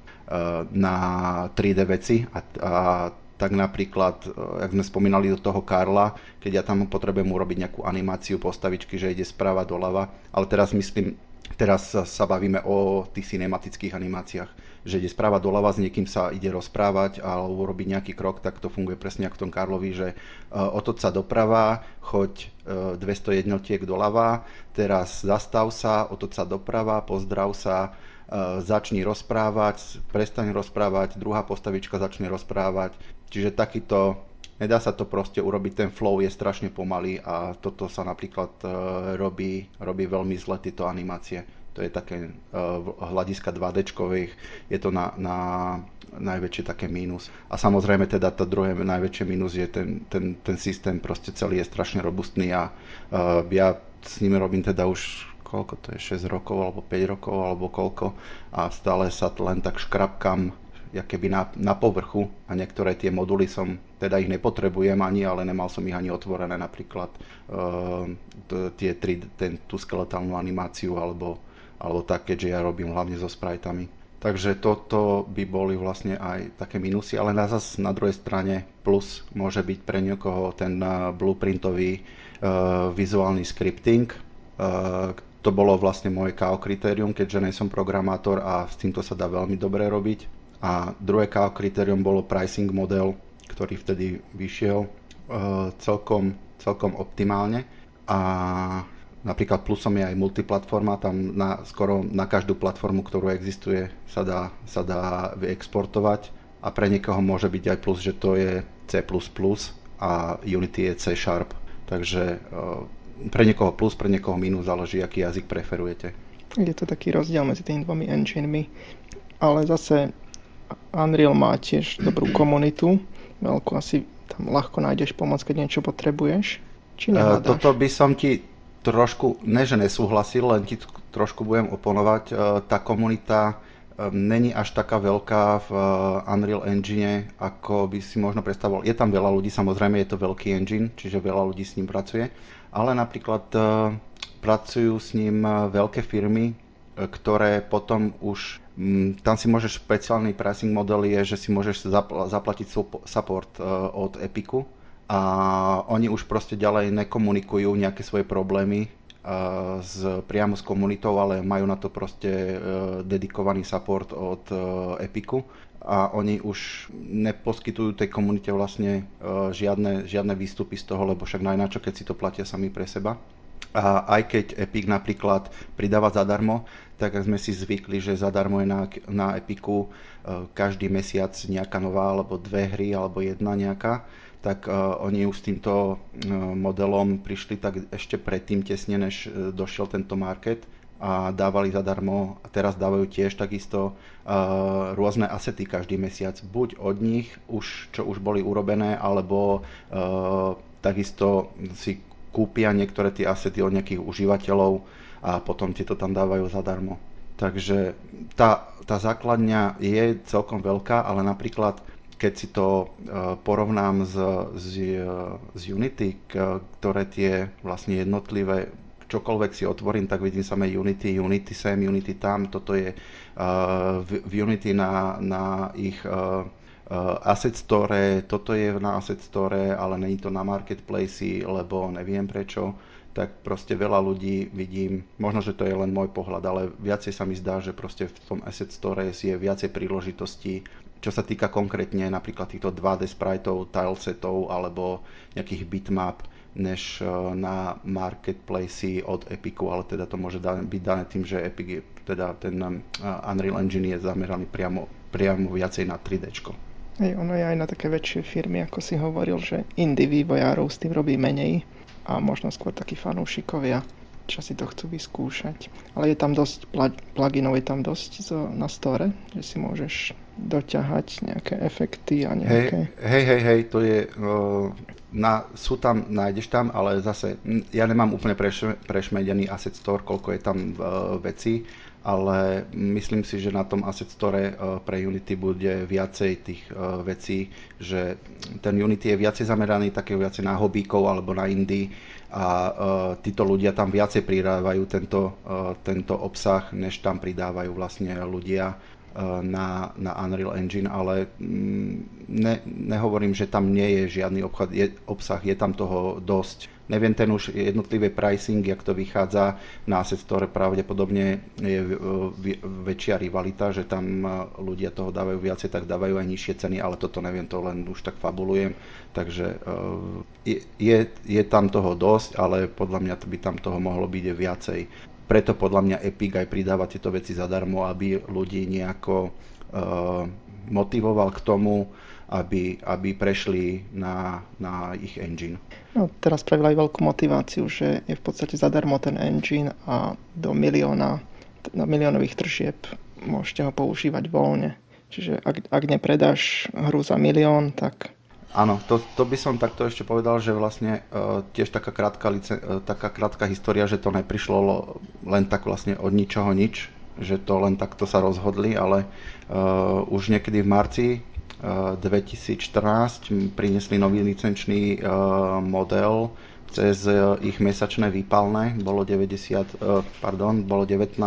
na 3D veci a, a tak napríklad, eh, ak sme spomínali do toho Karla, keď ja tam potrebujem urobiť nejakú animáciu postavičky, že ide sprava doľava, ale teraz myslím, teraz sa bavíme o tých cinematických animáciách že ide správa doľava, s niekým sa ide rozprávať alebo urobiť nejaký krok, tak to funguje presne ako v tom Karlovi, že uh, otoč sa doprava, choď uh, 200 jednotiek doľava, teraz zastav sa, otoč sa doprava, pozdrav sa, začni rozprávať, prestaň rozprávať, druhá postavička začne rozprávať. Čiže takýto, nedá sa to proste urobiť, ten flow je strašne pomalý a toto sa napríklad uh, robí, robí veľmi zle tieto animácie to je také uh, hľadiska 2D, je to na, na najväčšie také mínus. A samozrejme teda to druhé najväčšie mínus je ten, ten, ten systém, proste celý je strašne robustný a uh, ja s ním robím teda už koľko to je, 6 rokov alebo 5 rokov alebo koľko a stále sa len tak škrapkam keby na, na povrchu a niektoré tie moduly som, teda ich nepotrebujem ani, ale nemal som ich ani otvorené, napríklad uh, tie tri, ten, tú skeletálnu animáciu alebo alebo tak, keďže ja robím hlavne so sprajtami. Takže toto by boli vlastne aj také minusy, ale na, zas na druhej strane plus môže byť pre niekoho ten uh, blueprintový uh, vizuálny scripting. Uh, to bolo vlastne moje KO kritérium, keďže nie som programátor a s týmto sa dá veľmi dobre robiť. A druhé kritérium bolo pricing model, ktorý vtedy vyšiel uh, celkom, celkom optimálne. A Napríklad plusom je aj multiplatforma, tam na, skoro na každú platformu, ktorú existuje, sa dá, sa dá vyexportovať a pre niekoho môže byť aj plus, že to je C++ a Unity je C Sharp. Takže e, pre niekoho plus, pre niekoho minus, záleží, aký jazyk preferujete. Je to taký rozdiel medzi tými dvomi enginemi, ale zase Unreal má tiež dobrú *clears throat* komunitu, veľkú asi tam ľahko nájdeš pomoc, keď niečo potrebuješ. Či Uh, toto by som ti trošku, ne že nesúhlasil, len ti trošku budem oponovať. E, tá komunita e, není až taká veľká v e, Unreal Engine, ako by si možno predstavoval. Je tam veľa ľudí, samozrejme je to veľký engine, čiže veľa ľudí s ním pracuje, ale napríklad pracujú s ním veľké firmy, ktoré potom už tam si môžeš špeciálny pricing model je, že si môžeš zaplatiť support od Epiku, a oni už proste ďalej nekomunikujú nejaké svoje problémy uh, s, priamo s komunitou, ale majú na to proste uh, dedikovaný support od uh, Epiku a oni už neposkytujú tej komunite vlastne žiadne, žiadne výstupy z toho, lebo však najnáčo, keď si to platia sami pre seba. A aj keď Epic napríklad pridáva zadarmo, tak sme si zvykli, že zadarmo je na, na Epiku každý mesiac nejaká nová, alebo dve hry, alebo jedna nejaká tak uh, oni už s týmto uh, modelom prišli tak ešte predtým tesne, než uh, došiel tento market a dávali zadarmo a teraz dávajú tiež takisto uh, rôzne asety každý mesiac. Buď od nich, už, čo už boli urobené, alebo uh, takisto si kúpia niektoré tie asety od nejakých užívateľov a potom ti to tam dávajú zadarmo. Takže tá, tá základňa je celkom veľká, ale napríklad keď si to e, porovnám z, z, z Unity, ktoré tie vlastne jednotlivé, čokoľvek si otvorím, tak vidím samé Unity, Unity sem, Unity tam, toto je uh, v, v Unity na, na ich asset store, toto je na asset store, ale není to na marketplace, lebo neviem prečo. tak proste veľa ľudí vidím, možno, že to je len môj pohľad, ale viacej sa mi zdá, že proste v tom Asset Store je viacej príležitostí, čo sa týka konkrétne napríklad týchto 2D spriteov, tilesetov alebo nejakých bitmap, než e, na marketplace od Epiku, ale teda to môže byť dané tým, že Epic je, teda ten e, Unreal Engine je zameraný priamo, priamo viacej na 3D. Hej, ono je aj na také väčšie firmy, ako si hovoril, že indie vývojárov s tým robí menej a možno skôr takí fanúšikovia, čo si to chcú vyskúšať. Ale je tam dosť pluginov, je tam dosť na store, že si môžeš doťahať nejaké efekty a nejaké... Hej, hej, hej, to je... Na, sú tam, nájdeš tam, ale zase ja nemám úplne preš, prešmedený asset store, koľko je tam uh, veci, ale myslím si, že na tom asset store uh, pre Unity bude viacej tých uh, vecí, že ten Unity je viacej zameraný také viacej na hobíkov alebo na indie a uh, títo ľudia tam viacej pridávajú tento, tento obsah, než tam pridávajú vlastne ľudia Eh, na, na Unreal Engine, ale mm, ne, nehovorím, že tam nie je žiadny obchod, je, obsah, je tam toho dosť. Neviem ten už jednotlivé pricing, jak to vychádza na Asset Store, pravdepodobne je eh, väčšia rivalita, že tam eh, ľudia toho dávajú viacej, tak dávajú aj nižšie ceny, ale toto neviem, to len už tak fabulujem. Takže je, je, je tam toho dosť, ale podľa mňa by tam toho mohlo byť viacej preto podľa mňa Epic aj pridáva tieto veci zadarmo, aby ľudí nejako motivoval k tomu, aby, aby prešli na, na ich engine. No, teraz spravil aj veľkú motiváciu, že je v podstate zadarmo ten engine a do milióna, do miliónových tržieb môžete ho používať voľne. Čiže ak, ak nepredáš hru za milión, tak Áno, to, to by som takto ešte povedal, že vlastne uh, tiež taká krátka, lice, uh, taká krátka história, že to neprišlo len tak vlastne od ničoho nič, že to len takto sa rozhodli, ale uh, už niekedy v marci 2014 priniesli nový licenčný uh, model cez uh, ich mesačné výpalné, bolo 90, uh, pardon, bolo 19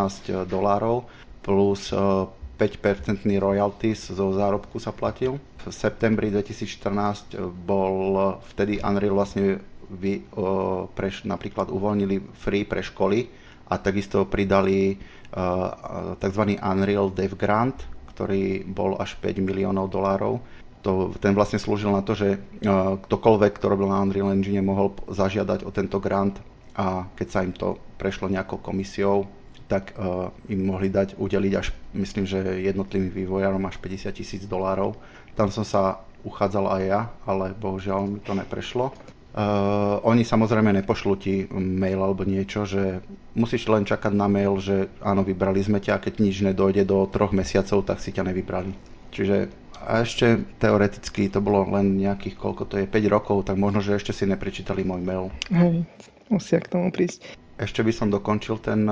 dolárov plus uh, 5% royalties zo zárobku sa platil v septembri 2014 bol vtedy Unreal vlastne vy, o, napríklad uvoľnili free pre školy a takisto pridali uh, tzv. Unreal Dev Grant, ktorý bol až 5 miliónov dolárov. To, ten vlastne slúžil na to, že uh, ktokoľvek, kto robil na Unreal Engine, mohol zažiadať o tento grant a keď sa im to prešlo nejakou komisiou, tak uh, im mohli dať, udeliť až, myslím, že jednotlivým vývojárom až 50 tisíc dolárov tam som sa uchádzal aj ja, ale bohužiaľ mi to neprešlo. Uh, oni samozrejme nepošlú ti mail alebo niečo, že musíš len čakať na mail, že áno, vybrali sme ťa a keď nič nedojde do troch mesiacov, tak si ťa nevybrali. Čiže a ešte teoreticky to bolo len nejakých, koľko to je, 5 rokov, tak možno, že ešte si neprečítali môj mail. Hej, musia k tomu prísť. Ešte by som dokončil ten,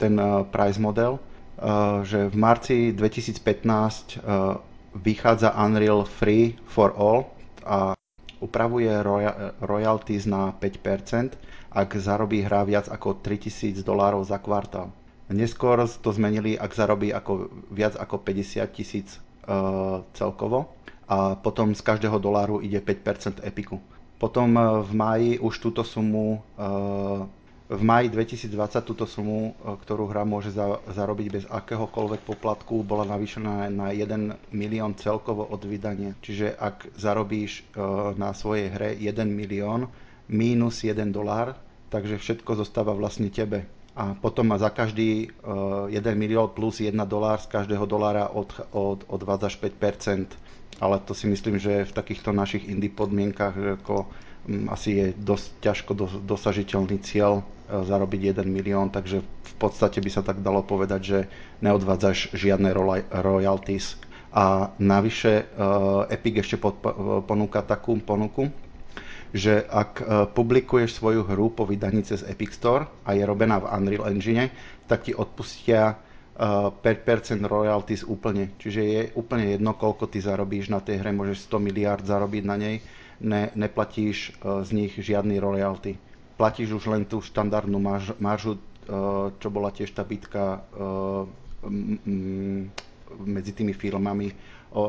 ten price model, uh, že v marci 2015 uh, vychádza Unreal Free for All a upravuje royalties na 5%, ak zarobí hra viac ako 3000 dolárov za kvartál. Neskôr to zmenili, ak zarobí ako, viac ako 50 tisíc uh, celkovo a potom z každého doláru ide 5% epiku. Potom uh, v máji už túto sumu uh, v maji 2020 túto sumu, e, ktorú hra môže za, zarobiť bez akéhokoľvek poplatku, bola navýšená na 1 milión celkovo od vydania. Čiže ak zarobíš e, na svojej hre 1 milión mínus 1 dolár, takže všetko zostáva vlastne tebe. A potom má za každý 1 e, milión plus 1 dolár z každého dolára od, od, odvádzaš 5%. Ale to si myslím, že v takýchto našich indie podmienkach ako asi je dosť ťažko dosažiteľný cieľ zarobiť 1 milión, takže v podstate by sa tak dalo povedať, že neodvádzaš žiadne royalties. A navyše e, Epic ešte ponúka takú ponuku, že ak e, publikuješ svoju hru po vydaní cez Epic Store a je robená v Unreal Engine, tak ti odpustia 5% royalties úplne. Čiže je úplne jedno, koľko ty zarobíš na tej hre, môžeš 100 miliard zarobiť na nej, ne, neplatíš e, z nich žiadny royalty. Platíš už len tú štandardnú marž, maržu, e, čo bola tiež tá bitka e, medzi tými firmami o,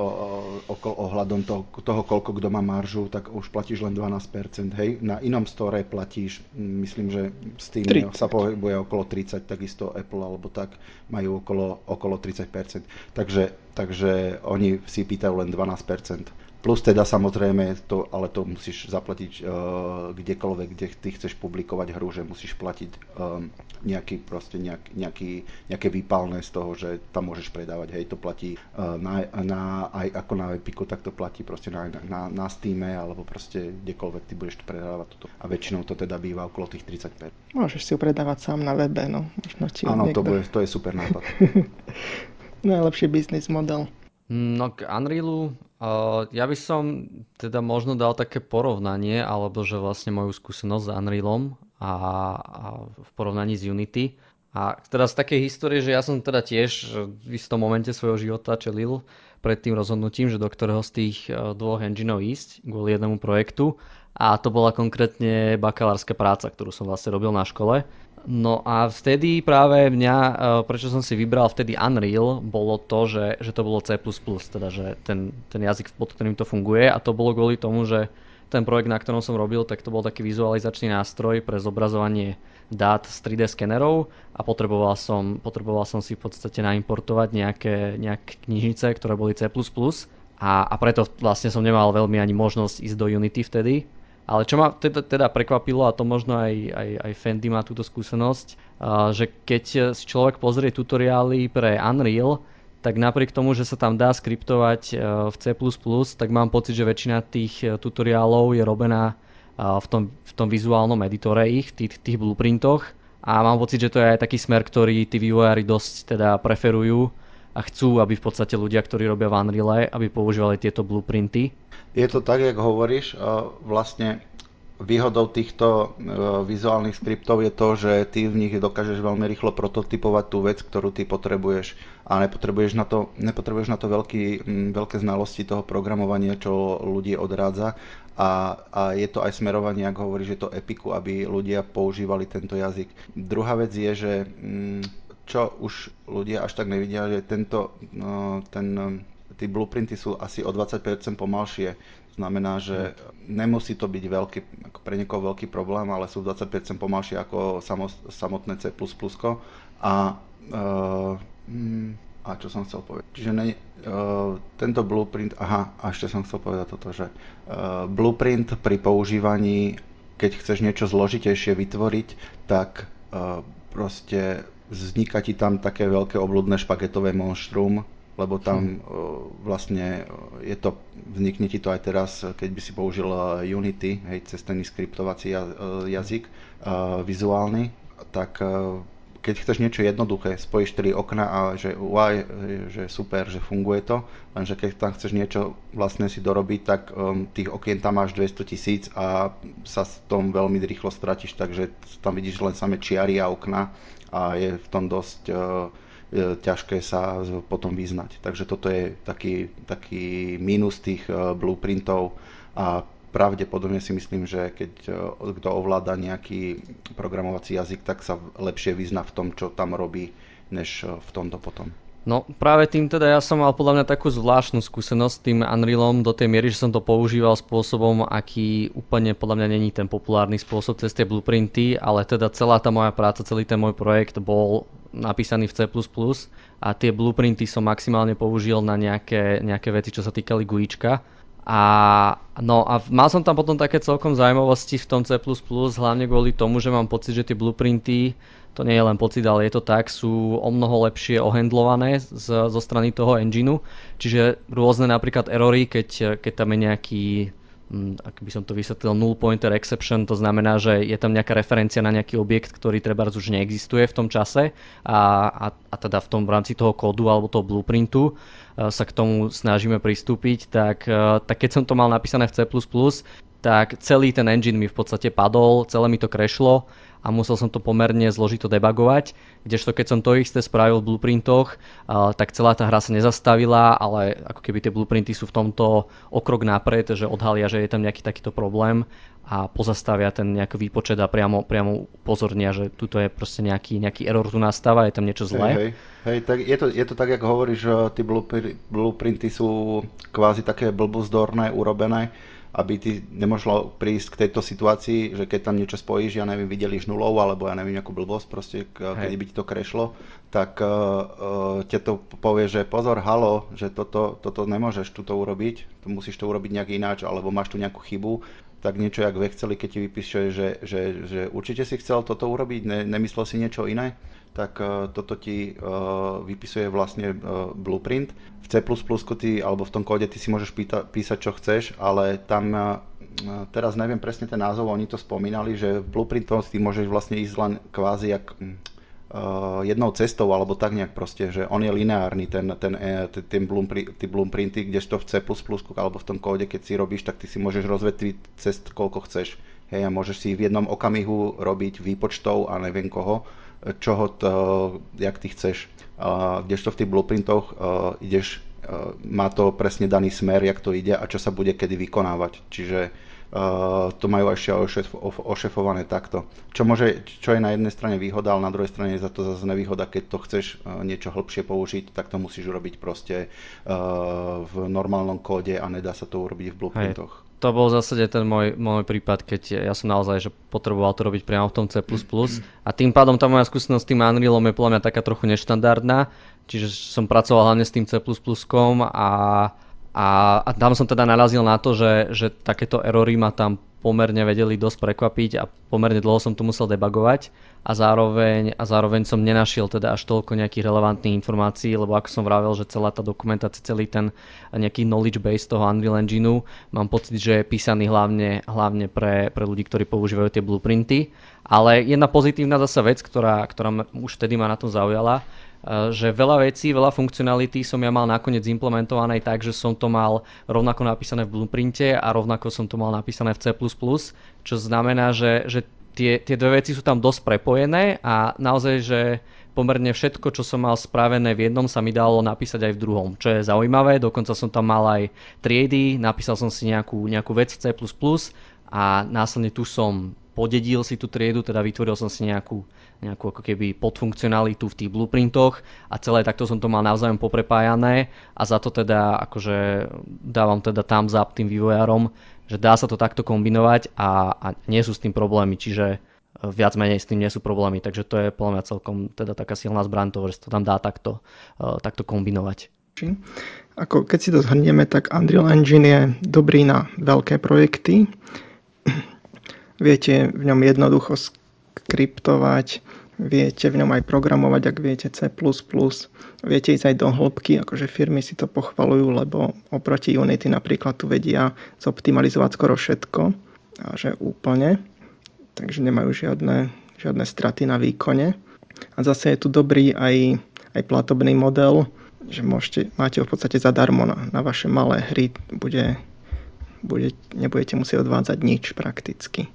o, ohľadom toho, toho, koľko kto má maržu, tak už platíš len 12%. Hej. Na inom store platíš, myslím, že s tým 30. sa pohybuje okolo 30, takisto Apple alebo tak majú okolo, okolo 30%. Takže, takže oni si pýtajú len 12%. Plus teda samozrejme, to, ale to musíš zaplatiť uh, kdekoľvek, kde ty chceš publikovať hru, že musíš platiť um, nejaký, proste nejak, nejaký, nejaké výpalné z toho, že tam môžeš predávať. Hej, to platí uh, na, na, aj ako na Epiku, tak to platí proste na, na, na Steame alebo proste kdekoľvek ty budeš to predávať toto. A väčšinou to teda býva okolo tých 35. Môžeš si ju predávať sám na webe, no. Možno Áno, to, bude, to je super nápad. *laughs* Najlepší biznis model. No k Unrealu uh, ja by som teda možno dal také porovnanie, alebo že vlastne moju skúsenosť s Unrealom a, a v porovnaní s Unity. A teda z takej histórie, že ja som teda tiež v istom momente svojho života čelil pred tým rozhodnutím, že do ktorého z tých dvoch engineov ísť kvôli jednému projektu. A to bola konkrétne bakalárska práca, ktorú som vlastne robil na škole. No a vtedy práve mňa, e, prečo som si vybral vtedy Unreal, bolo to, že, že to bolo C++, teda že ten, ten jazyk, pod ktorým to funguje. A to bolo kvôli tomu, že ten projekt, na ktorom som robil, tak to bol taký vizualizačný nástroj pre zobrazovanie dát z 3D skenerov. A potreboval som, potreboval som si v podstate naimportovať nejaké, nejaké knižnice, ktoré boli C++ a, a preto vlastne som nemal veľmi ani možnosť ísť do Unity vtedy ale čo ma teda, teda prekvapilo, a to možno aj, aj, aj Fendi má túto skúsenosť, uh, že keď si človek pozrie tutoriály pre Unreal, tak napriek tomu, že sa tam dá skriptovať uh, v C++, tak mám pocit, že väčšina tých uh, tutoriálov je robená uh, v, tom, v tom vizuálnom editore ich, tých, tých blueprintoch. A mám pocit, že to je aj taký smer, ktorý tí vývojári dosť teda preferujú a chcú, aby v podstate ľudia, ktorí robia v Unreal, aby používali tieto blueprinty je to tak, jak hovoríš. Vlastne výhodou týchto e, vizuálnych skriptov je to, že ty v nich dokážeš veľmi rýchlo prototypovať tú vec, ktorú ty potrebuješ a nepotrebuješ na to, nepotrebuješ na to veľký, veľké znalosti toho programovania, čo ľudí odrádza a, a je to aj smerovanie, ako hovoríš, že to epiku, aby ľudia používali tento jazyk. Druhá vec je, že čo už ľudia až tak nevidia, že tento, no, ten tí blueprinty sú asi o 20% pomalšie. Znamená, že nemusí to byť veľký, ako pre niekoho veľký problém, ale sú 20% pomalšie ako samotné C++. A, uh, a čo som chcel povedať? Čiže ne, uh, tento blueprint, aha, a ešte som chcel povedať toto, že uh, blueprint pri používaní, keď chceš niečo zložitejšie vytvoriť, tak proste vzniká ti tam také veľké obludné špagetové monštrum, lebo tam hm. vlastne je to, vznikne ti to aj teraz, keď by si použil Unity, hej, cez ten skriptovací jazyk vizuálny, tak keď chceš niečo jednoduché, spojíš tri okna a že uaj, že super, že funguje to, lenže keď tam chceš niečo vlastne si dorobiť, tak um, tých okien tam máš 200 tisíc a sa v tom veľmi rýchlo stratíš, takže tam vidíš len samé čiary a okna a je v tom dosť uh, ťažké sa potom vyznať. Takže toto je taký, taký mínus tých e, blueprintov a pravdepodobne si myslím, že keď e, kto ovláda nejaký programovací jazyk, tak sa lepšie vyzna v tom, čo tam robí, než v tomto potom. No práve tým teda ja som mal podľa mňa takú zvláštnu skúsenosť s tým Unrealom do tej miery, že som to používal spôsobom, aký úplne podľa mňa není ten populárny spôsob cez tie blueprinty, ale teda celá tá moja práca, celý ten môj projekt bol napísaný v C++ a tie blueprinty som maximálne použil na nejaké, nejaké veci, čo sa týkali GUIčka. A, no a mal som tam potom také celkom zaujímavosti v tom C++, hlavne kvôli tomu, že mám pocit, že tie blueprinty to nie je len pocit, ale je to tak, sú o mnoho lepšie ohendlované z, zo strany toho engineu. Čiže rôzne napríklad erory, keď, keď tam je nejaký ak by som to vysvetlil, null pointer exception, to znamená, že je tam nejaká referencia na nejaký objekt, ktorý treba už neexistuje v tom čase a, a, a teda v tom v rámci toho kódu alebo toho blueprintu e, sa k tomu snažíme pristúpiť, tak, e, tak keď som to mal napísané v C++, tak celý ten engine mi v podstate padol, celé mi to krešlo a musel som to pomerne zložito debagovať, kdežto keď som to isté spravil v blueprintoch, tak celá tá hra sa nezastavila, ale ako keby tie blueprinty sú v tomto okrok napred, že odhalia, že je tam nejaký takýto problém a pozastavia ten nejaký výpočet a priamo, priamo upozornia, že tuto je proste nejaký, nejaký error tu nastáva, je tam niečo zlé. Hej, hej. hej tak je, to, je to tak, ako hovoríš, tí blueprinty sú kvázi také blbuzdorné, urobené, aby ty nemohlo prísť k tejto situácii, že keď tam niečo spojíš, ja neviem, videliš nulou, alebo ja neviem, nejakú blbosť, proste, keď by ti to krešlo, tak uh, uh, to povie, že pozor, halo, že toto, toto nemôžeš tuto urobiť, tu musíš to urobiť nejak ináč, alebo máš tu nejakú chybu tak niečo jak v Exceli, keď ti vypíše, že, že, že určite si chcel toto urobiť, ne, nemyslel si niečo iné, tak uh, toto ti uh, vypisuje vlastne uh, blueprint. V C++ ty, alebo v tom kóde ty si môžeš pýta, písať, čo chceš, ale tam teraz neviem presne ten názov, oni to spomínali, že v blueprintoch ty môžeš vlastne ísť len kvázi jak uh, jednou cestou, alebo tak nejak proste, že on je lineárny, ten, ten, e, ten, ten blueprint, blueprinty, kdežto v C++ alebo v tom kóde, keď si robíš, tak ty si môžeš rozvetviť cest, koľko chceš. Hej, a môžeš si v jednom okamihu robiť výpočtov a neviem koho, čoho to, jak ty chceš. Kdežto v tých blueprintoch ideš, má to presne daný smer, jak to ide a čo sa bude kedy vykonávať. Čiže to majú ešte ošef, ošefované takto. Čo, môže, čo je na jednej strane výhoda, ale na druhej strane je za to zase nevýhoda, keď to chceš niečo hĺbšie použiť, tak to musíš urobiť proste v normálnom kóde a nedá sa to urobiť v blueprintoch. Hej. To bol zásade ten môj, môj prípad, keď ja som naozaj že potreboval to robiť priamo v tom C++ a tým pádom tá moja skúsenosť s tým Unrealom je podľa mňa taká trochu neštandardná, čiže som pracoval hlavne s tým C++ a a, a tam som teda narazil na to, že, že takéto erory ma tam pomerne vedeli dosť prekvapiť a pomerne dlho som to musel debagovať a zároveň, a zároveň som nenašiel teda až toľko nejakých relevantných informácií, lebo ako som vravel, že celá tá dokumentácia, celý ten nejaký knowledge base toho Unreal Engineu, mám pocit, že je písaný hlavne, hlavne pre, pre ľudí, ktorí používajú tie blueprinty. Ale jedna pozitívna zasa vec, ktorá, ktorá už vtedy ma na tom zaujala, že veľa vecí, veľa funkcionality som ja mal nakoniec implementované tak, že som to mal rovnako napísané v blueprinte a rovnako som to mal napísané v C++, čo znamená, že, že tie, tie dve veci sú tam dosť prepojené a naozaj, že pomerne všetko, čo som mal spravené v jednom, sa mi dalo napísať aj v druhom, čo je zaujímavé. Dokonca som tam mal aj triedy, napísal som si nejakú, nejakú vec v C++ a následne tu som podedil si tú triedu, teda vytvoril som si nejakú, nejakú ako keby podfunkcionalitu v tých blueprintoch a celé takto som to mal navzájom poprepájané a za to teda akože dávam teda tam za tým vývojárom, že dá sa to takto kombinovať a, a nie sú s tým problémy, čiže e, viac menej s tým nie sú problémy, takže to je podľa mňa celkom teda taká silná zbraň toho, že sa to tam dá takto, uh, takto kombinovať. Ako keď si to zhrnieme, tak Unreal Engine je dobrý na veľké projekty, Viete v ňom jednoducho skriptovať, viete v ňom aj programovať, ak viete C++, viete ísť aj do hĺbky, akože firmy si to pochvalujú, lebo oproti Unity napríklad tu vedia zoptimalizovať skoro všetko, a že úplne, takže nemajú žiadne, žiadne straty na výkone. A zase je tu dobrý aj, aj platobný model, že môžete, máte ho v podstate zadarmo na, na vaše malé hry, bude, bude, nebudete musieť odvádzať nič prakticky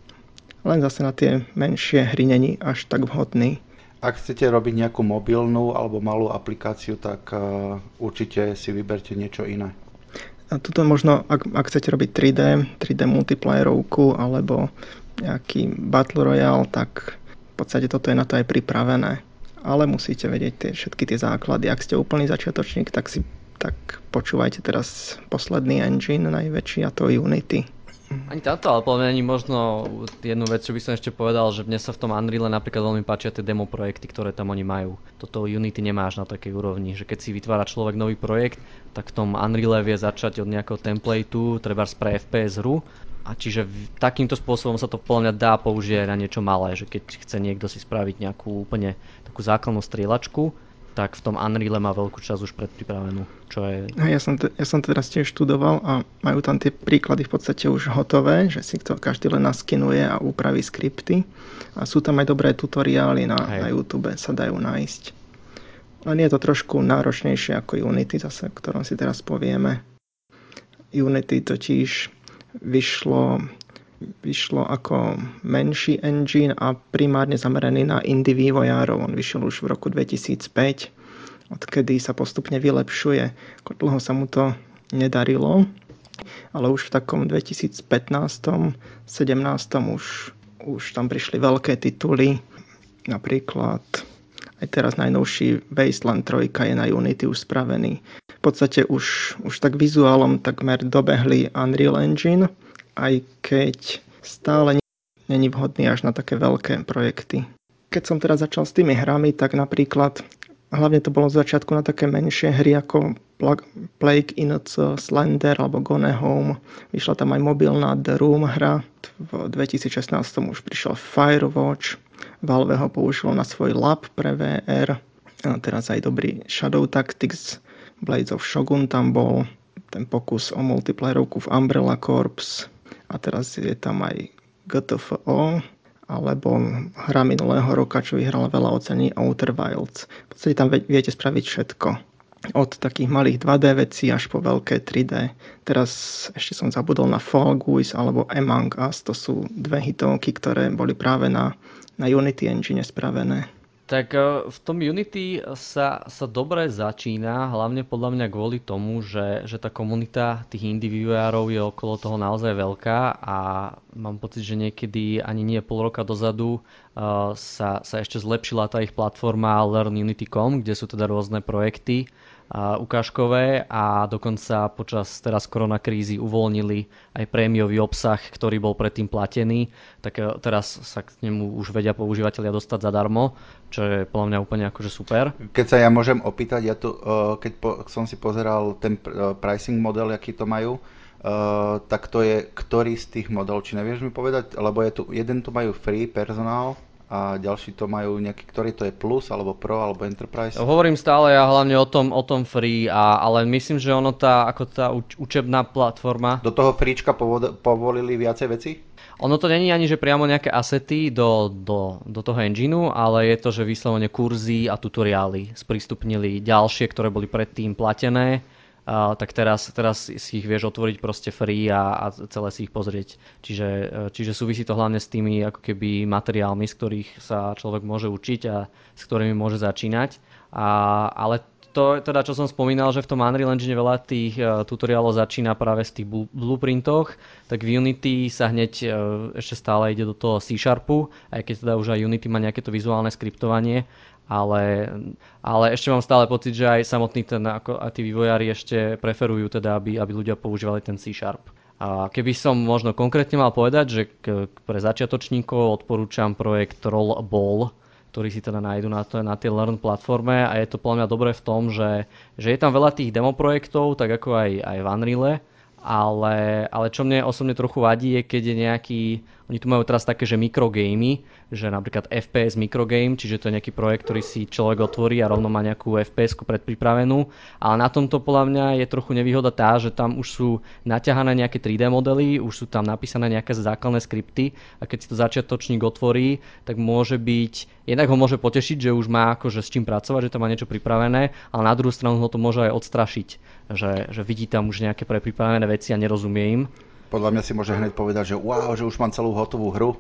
len zase na tie menšie hry není až tak vhodný. Ak chcete robiť nejakú mobilnú alebo malú aplikáciu, tak uh, určite si vyberte niečo iné. A tuto možno, ak, ak chcete robiť 3D, 3D multiplayerovku alebo nejaký Battle Royale, tak v podstate toto je na to aj pripravené. Ale musíte vedieť tie, všetky tie základy. Ak ste úplný začiatočník, tak si tak počúvajte teraz posledný engine najväčší a to Unity. Ani táto, ale podľa mňa možno jednu vec, čo by som ešte povedal, že mne sa v tom Unreal napríklad veľmi páčia tie demo projekty, ktoré tam oni majú. Toto Unity nemáš na takej úrovni, že keď si vytvára človek nový projekt, tak v tom Unreal vie začať od nejakého templateu, treba pre FPS hru a čiže takýmto spôsobom sa to podľa dá použiť aj na niečo malé, že keď chce niekto si spraviť nejakú úplne takú základnú strieľačku, tak v tom Unreal má veľkú časť už predpripravenú. Čo je... Ja, som te, ja som teraz tiež študoval a majú tam tie príklady v podstate už hotové, že si to každý len naskinuje a upraví skripty. A sú tam aj dobré tutoriály na, na YouTube, sa dajú nájsť. Len je to trošku náročnejšie ako Unity, zase, o ktorom si teraz povieme. Unity totiž vyšlo vyšlo ako menší engine a primárne zameraný na indie vývojárov. On vyšiel už v roku 2005, odkedy sa postupne vylepšuje. Ako dlho sa mu to nedarilo, ale už v takom 2015 17 už, už tam prišli veľké tituly, napríklad aj teraz najnovší Wasteland 3 je na Unity už spravený. V podstate už, už tak vizuálom takmer dobehli Unreal Engine, aj keď stále není vhodný až na také veľké projekty. Keď som teraz začal s tými hrami, tak napríklad hlavne to bolo z začiatku na také menšie hry ako Plague Inc, Slender alebo Gone Home. Vyšla tam aj mobilná The Room hra. V 2016 už prišiel Firewatch. Valve ho použilo na svoj lab pre VR. A teraz aj dobrý Shadow Tactics. Blades of Shogun tam bol. Ten pokus o multiplayerovku v Umbrella Corps a teraz je tam aj GTFO, alebo hra minulého roka, čo vyhrala veľa ocení Outer Wilds. V podstate tam viete spraviť všetko. Od takých malých 2D vecí až po veľké 3D. Teraz ešte som zabudol na Fall Guys alebo Among Us. To sú dve hitovky, ktoré boli práve na, na Unity Engine spravené. Tak e, v tom Unity sa, sa dobre začína, hlavne podľa mňa kvôli tomu, že, že tá komunita tých indie vývojárov je okolo toho naozaj veľká a mám pocit, že niekedy ani nie pol roka dozadu uh, sa, sa ešte zlepšila tá ich platforma LearnUnity.com, kde sú teda rôzne projekty ukážkové a dokonca počas teraz koronakrízy uvoľnili aj prémiový obsah, ktorý bol predtým platený, tak e, teraz sa k nemu už vedia používateľia dostať zadarmo, čo je podľa mňa úplne akože super. Keď sa ja môžem opýtať, ja tu, e, keď po, som si pozeral ten e, pricing model, aký to majú, tak to je ktorý z tých modelov, či nevieš mi povedať, lebo je tu, jeden tu majú free personál, a ďalší to majú nejaký, ktorý to je Plus, alebo Pro, alebo Enterprise? Hovorím stále ja hlavne o tom, o tom free, a, ale myslím, že ono tá, ako tá uč, učebná platforma... Do toho freečka povolili viacej veci? Ono to není ani, že priamo nejaké asety do, do, do toho engineu, ale je to, že vyslovene kurzy a tutoriály sprístupnili ďalšie, ktoré boli predtým platené tak teraz, teraz si ich vieš otvoriť proste free a, a celé si ich pozrieť. Čiže, uh, čiže súvisí to hlavne s tými ako keby materiálmi, z ktorých sa človek môže učiť a s ktorými môže začínať. A, ale to, teda čo som spomínal, že v tom Unreal Engine veľa tých uh, tutoriálov začína práve z tých blueprintoch, tak v Unity sa hneď uh, ešte stále ide do toho C Sharpu, aj keď teda už aj Unity má nejaké to vizuálne skriptovanie ale, ale ešte mám stále pocit, že aj samotný ten, ako, a tí vývojári ešte preferujú teda, aby, aby ľudia používali ten C Sharp. A keby som možno konkrétne mal povedať, že k, pre začiatočníkov odporúčam projekt Rollball, ktorý si teda nájdu na, to, na tej Learn platforme a je to podľa mňa dobré v tom, že, že je tam veľa tých demo projektov, tak ako aj, aj v Unreal, ale, ale čo mne osobne trochu vadí je, keď je nejaký, oni tu majú teraz také, že mikrogamy, že napríklad FPS mikrogame, čiže to je nejaký projekt, ktorý si človek otvorí a rovno má nejakú fps predpripravenú. Ale na tomto podľa mňa je trochu nevýhoda tá, že tam už sú naťahané nejaké 3D modely, už sú tam napísané nejaké základné skripty a keď si to začiatočník otvorí, tak môže byť, jednak ho môže potešiť, že už má akože s čím pracovať, že tam má niečo pripravené, ale na druhú stranu ho to môže aj odstrašiť, že, že vidí tam už nejaké prepripravené veci a nerozumie im. Podľa mňa si môže hneď povedať, že wow, že už mám celú hotovú hru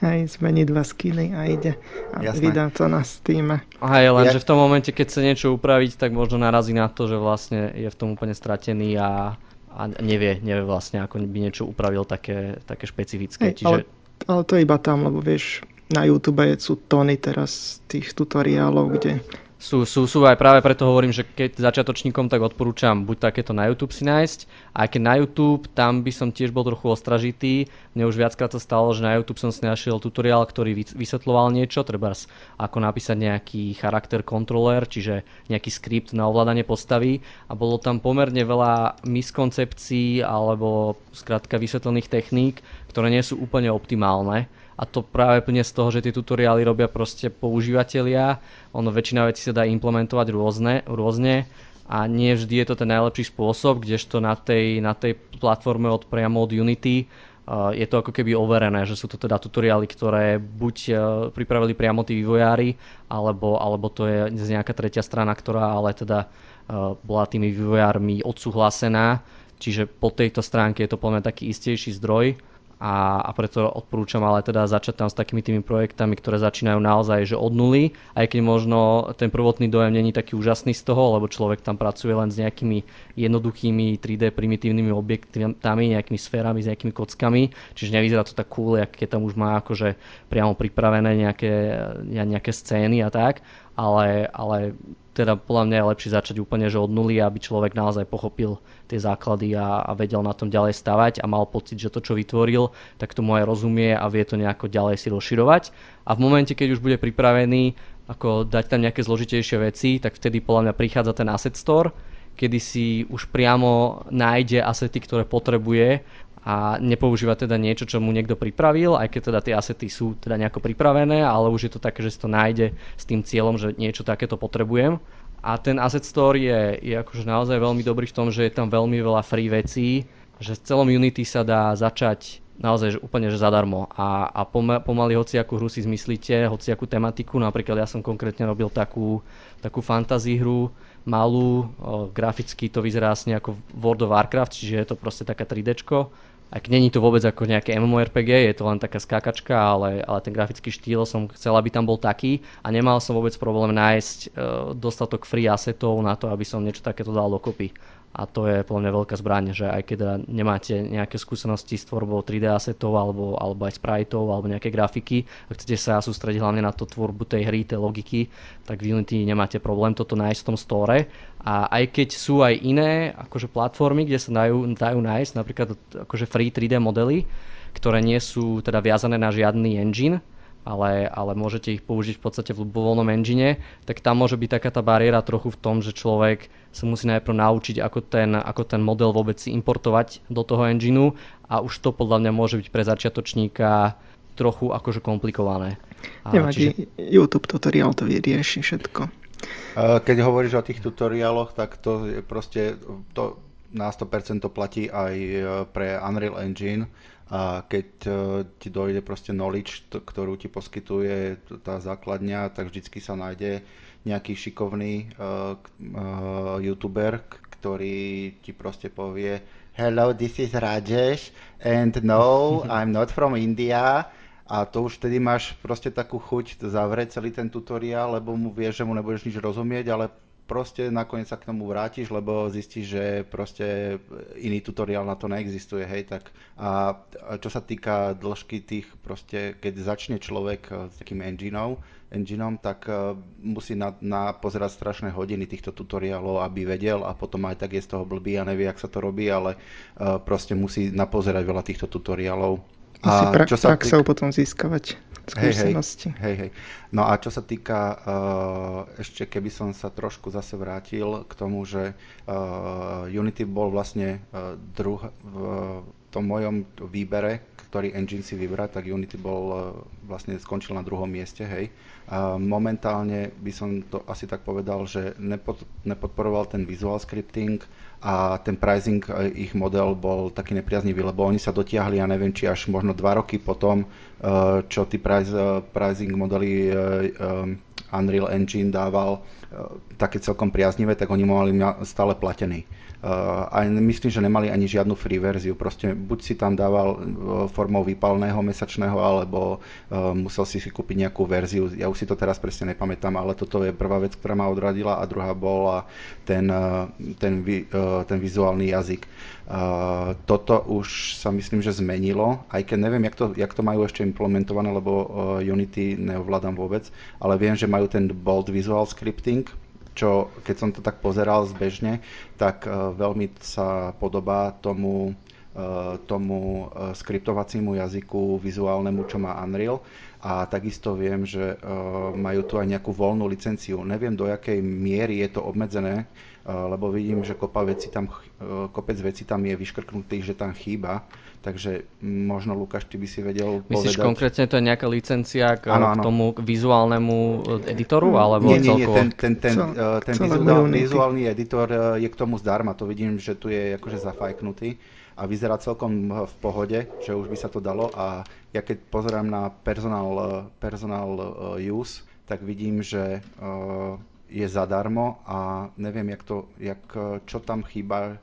Hej, zmení dva skiny a ide a Jasné. vydá to na Steam. Hej, len ja... že v tom momente, keď chce niečo upraviť, tak možno narazí na to, že vlastne je v tom úplne stratený a, a nevie, nevie vlastne, ako by niečo upravil také, také špecifické. Hej, Čiže... ale, ale to iba tam, lebo vieš, na YouTube sú tony teraz tých tutoriálov, kde sú, sú, sú aj práve preto hovorím, že keď začiatočníkom, tak odporúčam buď takéto na YouTube si nájsť, a keď na YouTube, tam by som tiež bol trochu ostražitý. Mne už viackrát sa stalo, že na YouTube som si našiel tutoriál, ktorý vysvetloval niečo, treba ako napísať nejaký charakter controller, čiže nejaký skript na ovládanie postavy a bolo tam pomerne veľa miskoncepcií alebo skrátka vysvetlených techník, ktoré nie sú úplne optimálne a to práve plne z toho, že tie tutoriály robia proste používateľia, ono väčšina vecí sa dá implementovať rôzne, rôzne. A nie vždy je to ten najlepší spôsob, kdežto na tej, na tej platforme od priamo od Unity uh, je to ako keby overené, že sú to teda tutoriály, ktoré buď uh, pripravili priamo tí vývojári, alebo, alebo to je nejaká tretia strana, ktorá ale teda uh, bola tými vývojármi odsúhlasená, čiže po tejto stránke je to podľa taký istejší zdroj a, a preto odporúčam ale teda začať tam s takými tými projektami, ktoré začínajú naozaj že od nuly, aj keď možno ten prvotný dojem není taký úžasný z toho, lebo človek tam pracuje len s nejakými jednoduchými 3D primitívnymi objektami, nejakými sférami, s nejakými kockami, čiže nevyzerá to tak cool, keď tam už má akože priamo pripravené nejaké, nejaké scény a tak, ale, ale teda podľa mňa je lepšie začať úplne že od nuly, aby človek naozaj pochopil tie základy a, a vedel na tom ďalej stavať a mal pocit, že to, čo vytvoril, tak tomu aj rozumie a vie to nejako ďalej si rozširovať. A v momente, keď už bude pripravený ako dať tam nejaké zložitejšie veci, tak vtedy podľa mňa prichádza ten asset store, kedy si už priamo nájde asety, ktoré potrebuje a nepoužíva teda niečo, čo mu niekto pripravil, aj keď teda tie asety sú teda nejako pripravené, ale už je to také, že si to nájde s tým cieľom, že niečo takéto potrebujem. A ten Asset Store je, je akože naozaj veľmi dobrý v tom, že je tam veľmi veľa free vecí, že v celom Unity sa dá začať naozaj že úplne že zadarmo a, a pomaly hociakú hru si zmyslíte, hociakú tematiku, napríklad ja som konkrétne robil takú, takú fantasy hru, malú, o, graficky to vyzerá asi ako World of Warcraft, čiže je to proste taká 3D keď není to vôbec ako nejaké MMORPG, je to len taká skákačka, ale, ale ten grafický štýl som chcel, aby tam bol taký a nemal som vôbec problém nájsť uh, dostatok free assetov na to, aby som niečo takéto dal dokopy a to je podľa mňa veľká zbraň, že aj keď nemáte nejaké skúsenosti s tvorbou 3D asetov alebo, alebo aj spriteov alebo nejaké grafiky a chcete sa sústrediť hlavne na to tvorbu tej hry, tej logiky, tak v Unity nemáte problém toto nájsť v tom store. A aj keď sú aj iné akože platformy, kde sa dajú, dajú nájsť napríklad akože free 3D modely, ktoré nie sú teda viazané na žiadny engine, ale, ale môžete ich použiť v podstate v ľubovoľnom engine, tak tam môže byť taká tá bariéra trochu v tom, že človek sa musí najprv naučiť, ako ten, ako ten model vôbec si importovať do toho engineu a už to podľa mňa môže byť pre začiatočníka trochu akože komplikované. Nevadí, čiže... YouTube tutoriál to vyrieši všetko. Keď hovoríš o tých tutoriáloch, tak to je proste to na 100% to platí aj pre Unreal Engine a keď uh, ti dojde proste knowledge, ktorú ti poskytuje tá základňa, tak vždycky sa nájde nejaký šikovný uh, uh, youtuber, ktorý ti proste povie Hello, this is Rajesh and no, *laughs* I'm not from India. A to už vtedy máš proste takú chuť zavrieť celý ten tutoriál, lebo mu vieš, že mu nebudeš nič rozumieť, ale proste nakoniec sa k tomu vrátiš, lebo zistíš, že proste iný tutoriál na to neexistuje, hej, tak a čo sa týka dĺžky tých proste, keď začne človek eh, s takým engineom, engineom tak uh, musí na, na pozerať strašné hodiny týchto tutoriálov, aby vedel a potom aj tak je z toho blbý a nevie, jak sa to robí, ale uh, proste musí napozerať veľa týchto tutoriálov. Musí pra- čo sa praxou týka... potom získavať skúsenosti. Hej, hej, hej. No a čo sa týka, uh, ešte keby som sa trošku zase vrátil k tomu, že uh, Unity bol vlastne uh, druh, v tom mojom výbere, ktorý engine si vybrať, tak Unity bol vlastne skončil na druhom mieste, hej. Momentálne by som to asi tak povedal, že nepod, nepodporoval ten visual scripting, a ten pricing e, ich model bol taký nepriaznivý, lebo oni sa dotiahli, ja neviem, či až možno dva roky potom, e, čo tí price, e, pricing modely Unreal Engine dával také celkom priaznivé, tak oni mali stále platený. A myslím, že nemali ani žiadnu free verziu. Proste buď si tam dával formou výpalného mesačného, alebo musel si si kúpiť nejakú verziu. Ja už si to teraz presne nepamätám, ale toto je prvá vec, ktorá ma odradila a druhá bola ten, ten, ten vizuálny jazyk. Toto už sa myslím, že zmenilo, aj keď neviem, jak to, jak to majú ešte implementované, lebo Unity neovládam vôbec, ale viem, že majú ten bold visual scripting, čo keď som to tak pozeral zbežne, tak uh, veľmi sa podobá tomu, uh, tomu uh, skriptovaciemu jazyku vizuálnemu, čo má Unreal. A takisto viem, že majú tu aj nejakú voľnú licenciu. Neviem, do jakej miery je to obmedzené, lebo vidím, že kopa veci tam, kopec vecí tam je vyškrknutých, že tam chýba Takže možno, Lukáš, ty by si vedel Myslíš povedať... konkrétne, to je nejaká licencia k, ano, ano. k tomu vizuálnemu editoru? Alebo nie, nie, nie, ten, ten, ten, Co, eh, ten vizuálny, vizuálny editor eh, je k tomu zdarma. To vidím, že tu je akože zafajknutý a vyzerá celkom v pohode, že už by sa to dalo a ja keď pozerám na personal, eh, personal use, tak vidím, že je zadarmo a neviem, jak to, jak, čo tam chýba,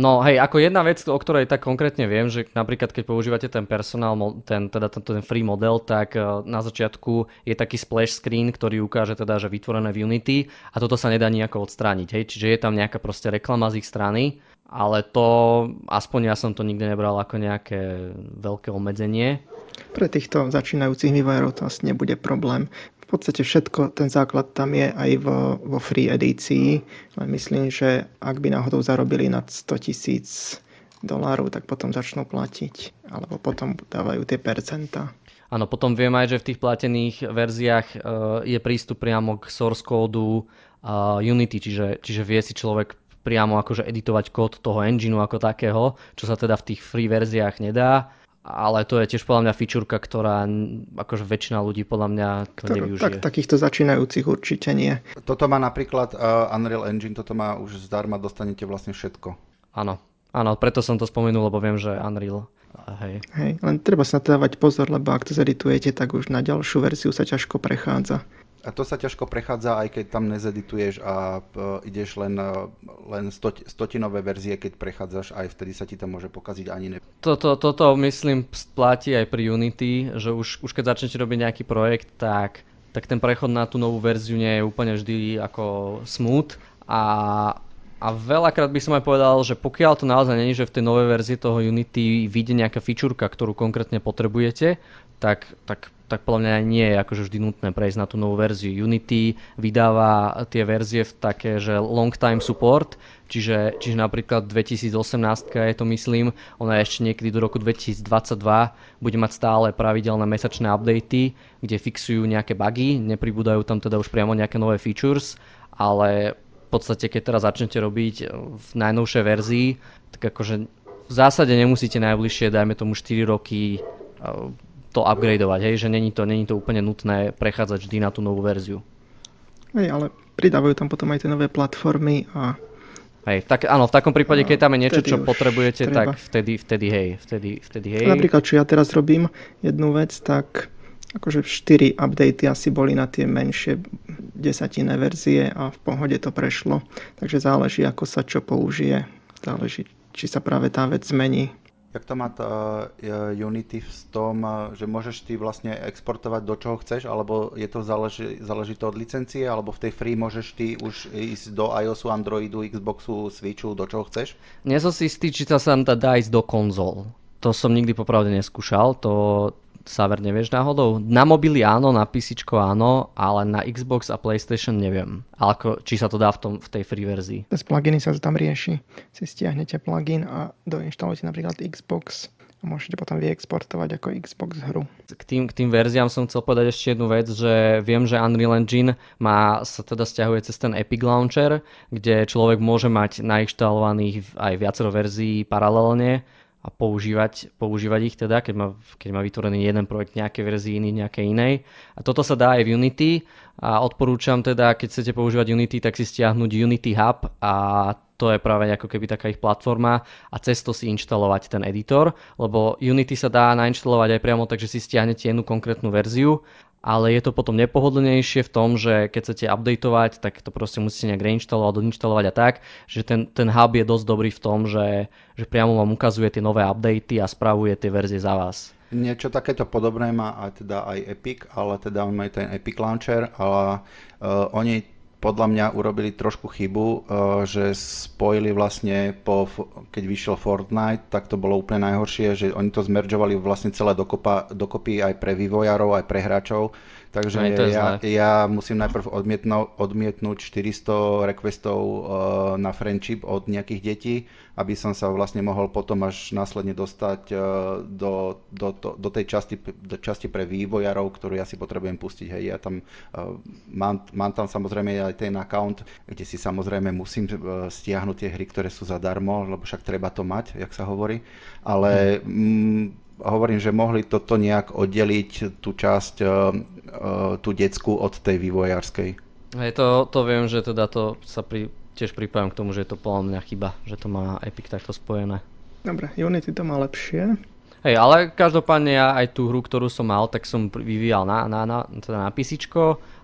No hej, ako jedna vec, o ktorej tak konkrétne viem, že napríklad keď používate ten personál, ten, teda ten, ten free model, tak e, na začiatku je taký splash screen, ktorý ukáže teda, že vytvorené v Unity a toto sa nedá nejako odstrániť. Hej? Čiže je tam nejaká proste reklama z ich strany, ale to, aspoň ja som to nikdy nebral ako nejaké veľké obmedzenie. Pre týchto začínajúcich vývojárov to asi nebude problém podstate všetko, ten základ tam je aj vo, vo free edícii, len myslím, že ak by náhodou zarobili nad 100 tisíc dolárov, tak potom začnú platiť, alebo potom dávajú tie percentá. Áno, potom viem aj, že v tých platených verziách uh, je prístup priamo k source kódu uh, Unity, čiže, čiže vie si človek priamo akože editovať kód toho engineu ako takého, čo sa teda v tých free verziách nedá ale to je tiež podľa mňa fičurka, ktorá akože väčšina ľudí podľa mňa to Ktor, nevyužije. Tak, takýchto začínajúcich určite nie. Toto má napríklad uh, Unreal Engine, toto má už zdarma, dostanete vlastne všetko. Áno, áno, preto som to spomenul, lebo viem, že Unreal Hej. Hej, len treba sa dávať pozor, lebo ak to zeditujete, tak už na ďalšiu verziu sa ťažko prechádza. A to sa ťažko prechádza, aj keď tam nezedituješ a uh, ideš len, uh, len stot, stotinové verzie, keď prechádzaš, aj vtedy sa ti to môže pokaziť ani ne. Toto, toto myslím platí aj pri Unity, že už, už keď začnete robiť nejaký projekt, tak, tak ten prechod na tú novú verziu nie je úplne vždy ako smooth a a veľakrát by som aj povedal, že pokiaľ to naozaj není, že v tej novej verzii toho Unity vyjde nejaká fičurka, ktorú konkrétne potrebujete, tak, tak tak podľa mňa nie je akože vždy nutné prejsť na tú novú verziu. Unity vydáva tie verzie v také, že long time support, čiže, čiže napríklad 2018 je to myslím, ona ešte niekedy do roku 2022 bude mať stále pravidelné mesačné updaty, kde fixujú nejaké bugy, nepribúdajú tam teda už priamo nejaké nové features, ale v podstate keď teraz začnete robiť v najnovšej verzii, tak akože v zásade nemusíte najbližšie, dajme tomu 4 roky to upgradeovať, hej, že není to, není to úplne nutné prechádzať vždy na tú novú verziu. Hej, ale pridávajú tam potom aj tie nové platformy a Hej, tak, áno, v takom prípade, keď tam je niečo, čo potrebujete, treba. tak vtedy, vtedy hej, vtedy, vtedy hej. Napríklad, čo ja teraz robím, jednu vec, tak akože 4 updaty asi boli na tie menšie desatinné verzie a v pohode to prešlo. Takže záleží, ako sa čo použije. Záleží, či sa práve tá vec zmení. Jak to má tá e, Unity v tom, e, že môžeš ty vlastne exportovať do čoho chceš, alebo je to záleží, záleží to od licencie, alebo v tej free môžeš ty už ísť do iOSu, Androidu, Xboxu, Switchu, do čoho chceš? Nie som si istý, či sa tam dá ísť do konzol. To som nikdy popravde neskúšal, to Saver, nevieš náhodou? Na mobily áno, na PC áno, ale na Xbox a PlayStation neviem. Ale ako, či sa to dá v, tom, v tej free verzii. Bez pluginy sa tam rieši. Si stiahnete plugin a doinštalujete napríklad Xbox a môžete potom vyexportovať ako Xbox hru. K tým, k tým verziám som chcel povedať ešte jednu vec, že viem, že Unreal Engine má, sa teda stiahuje cez ten Epic Launcher, kde človek môže mať nainštalovaných aj viacero verzií paralelne a používať, používať ich teda, keď má, keď má vytvorený jeden projekt nejakej verzii, iný nejakej inej. A toto sa dá aj v Unity a odporúčam teda, keď chcete používať Unity, tak si stiahnuť Unity Hub a to je práve ako keby taká ich platforma a cez to si inštalovať ten editor, lebo Unity sa dá nainštalovať aj priamo, takže si stiahnete jednu konkrétnu verziu ale je to potom nepohodlnejšie v tom, že keď chcete updateovať, tak to proste musíte nejak reinštalovať, odinštalovať a tak, že ten, ten hub je dosť dobrý v tom, že, že priamo vám ukazuje tie nové updaty a spravuje tie verzie za vás. Niečo takéto podobné má aj, teda aj Epic, ale teda on má ten Epic Launcher, ale uh, oni podľa mňa urobili trošku chybu, eh, že spojili vlastne po, keď vyšiel Fortnite, tak to bolo úplne najhoršie, že oni to zmeržovali vlastne celé dokopa, dokopy aj pre vývojárov, aj pre hráčov Takže ja, ja musím najprv odmietno, odmietnúť 400 requestov uh, na friendship od nejakých detí, aby som sa vlastne mohol potom až následne dostať uh, do, do, to, do tej časti, do časti pre vývojárov, ktorú ja si potrebujem pustiť. Hej, ja tam uh, mám, mám tam samozrejme aj ten account, kde si samozrejme musím uh, stiahnuť tie hry, ktoré sú zadarmo, lebo však treba to mať, jak sa hovorí. Ale mm, hovorím, že mohli toto nejak oddeliť tú časť, uh, tú detskú od tej vývojárskej. Hej, to, to viem, že teda to sa pri, tiež pripájam k tomu, že je to podľa mňa chyba, že to má Epic takto spojené. Dobre, Unity to má lepšie. Hej, ale každopádne ja aj tú hru, ktorú som mal, tak som vyvíjal na, na, na, teda na PC,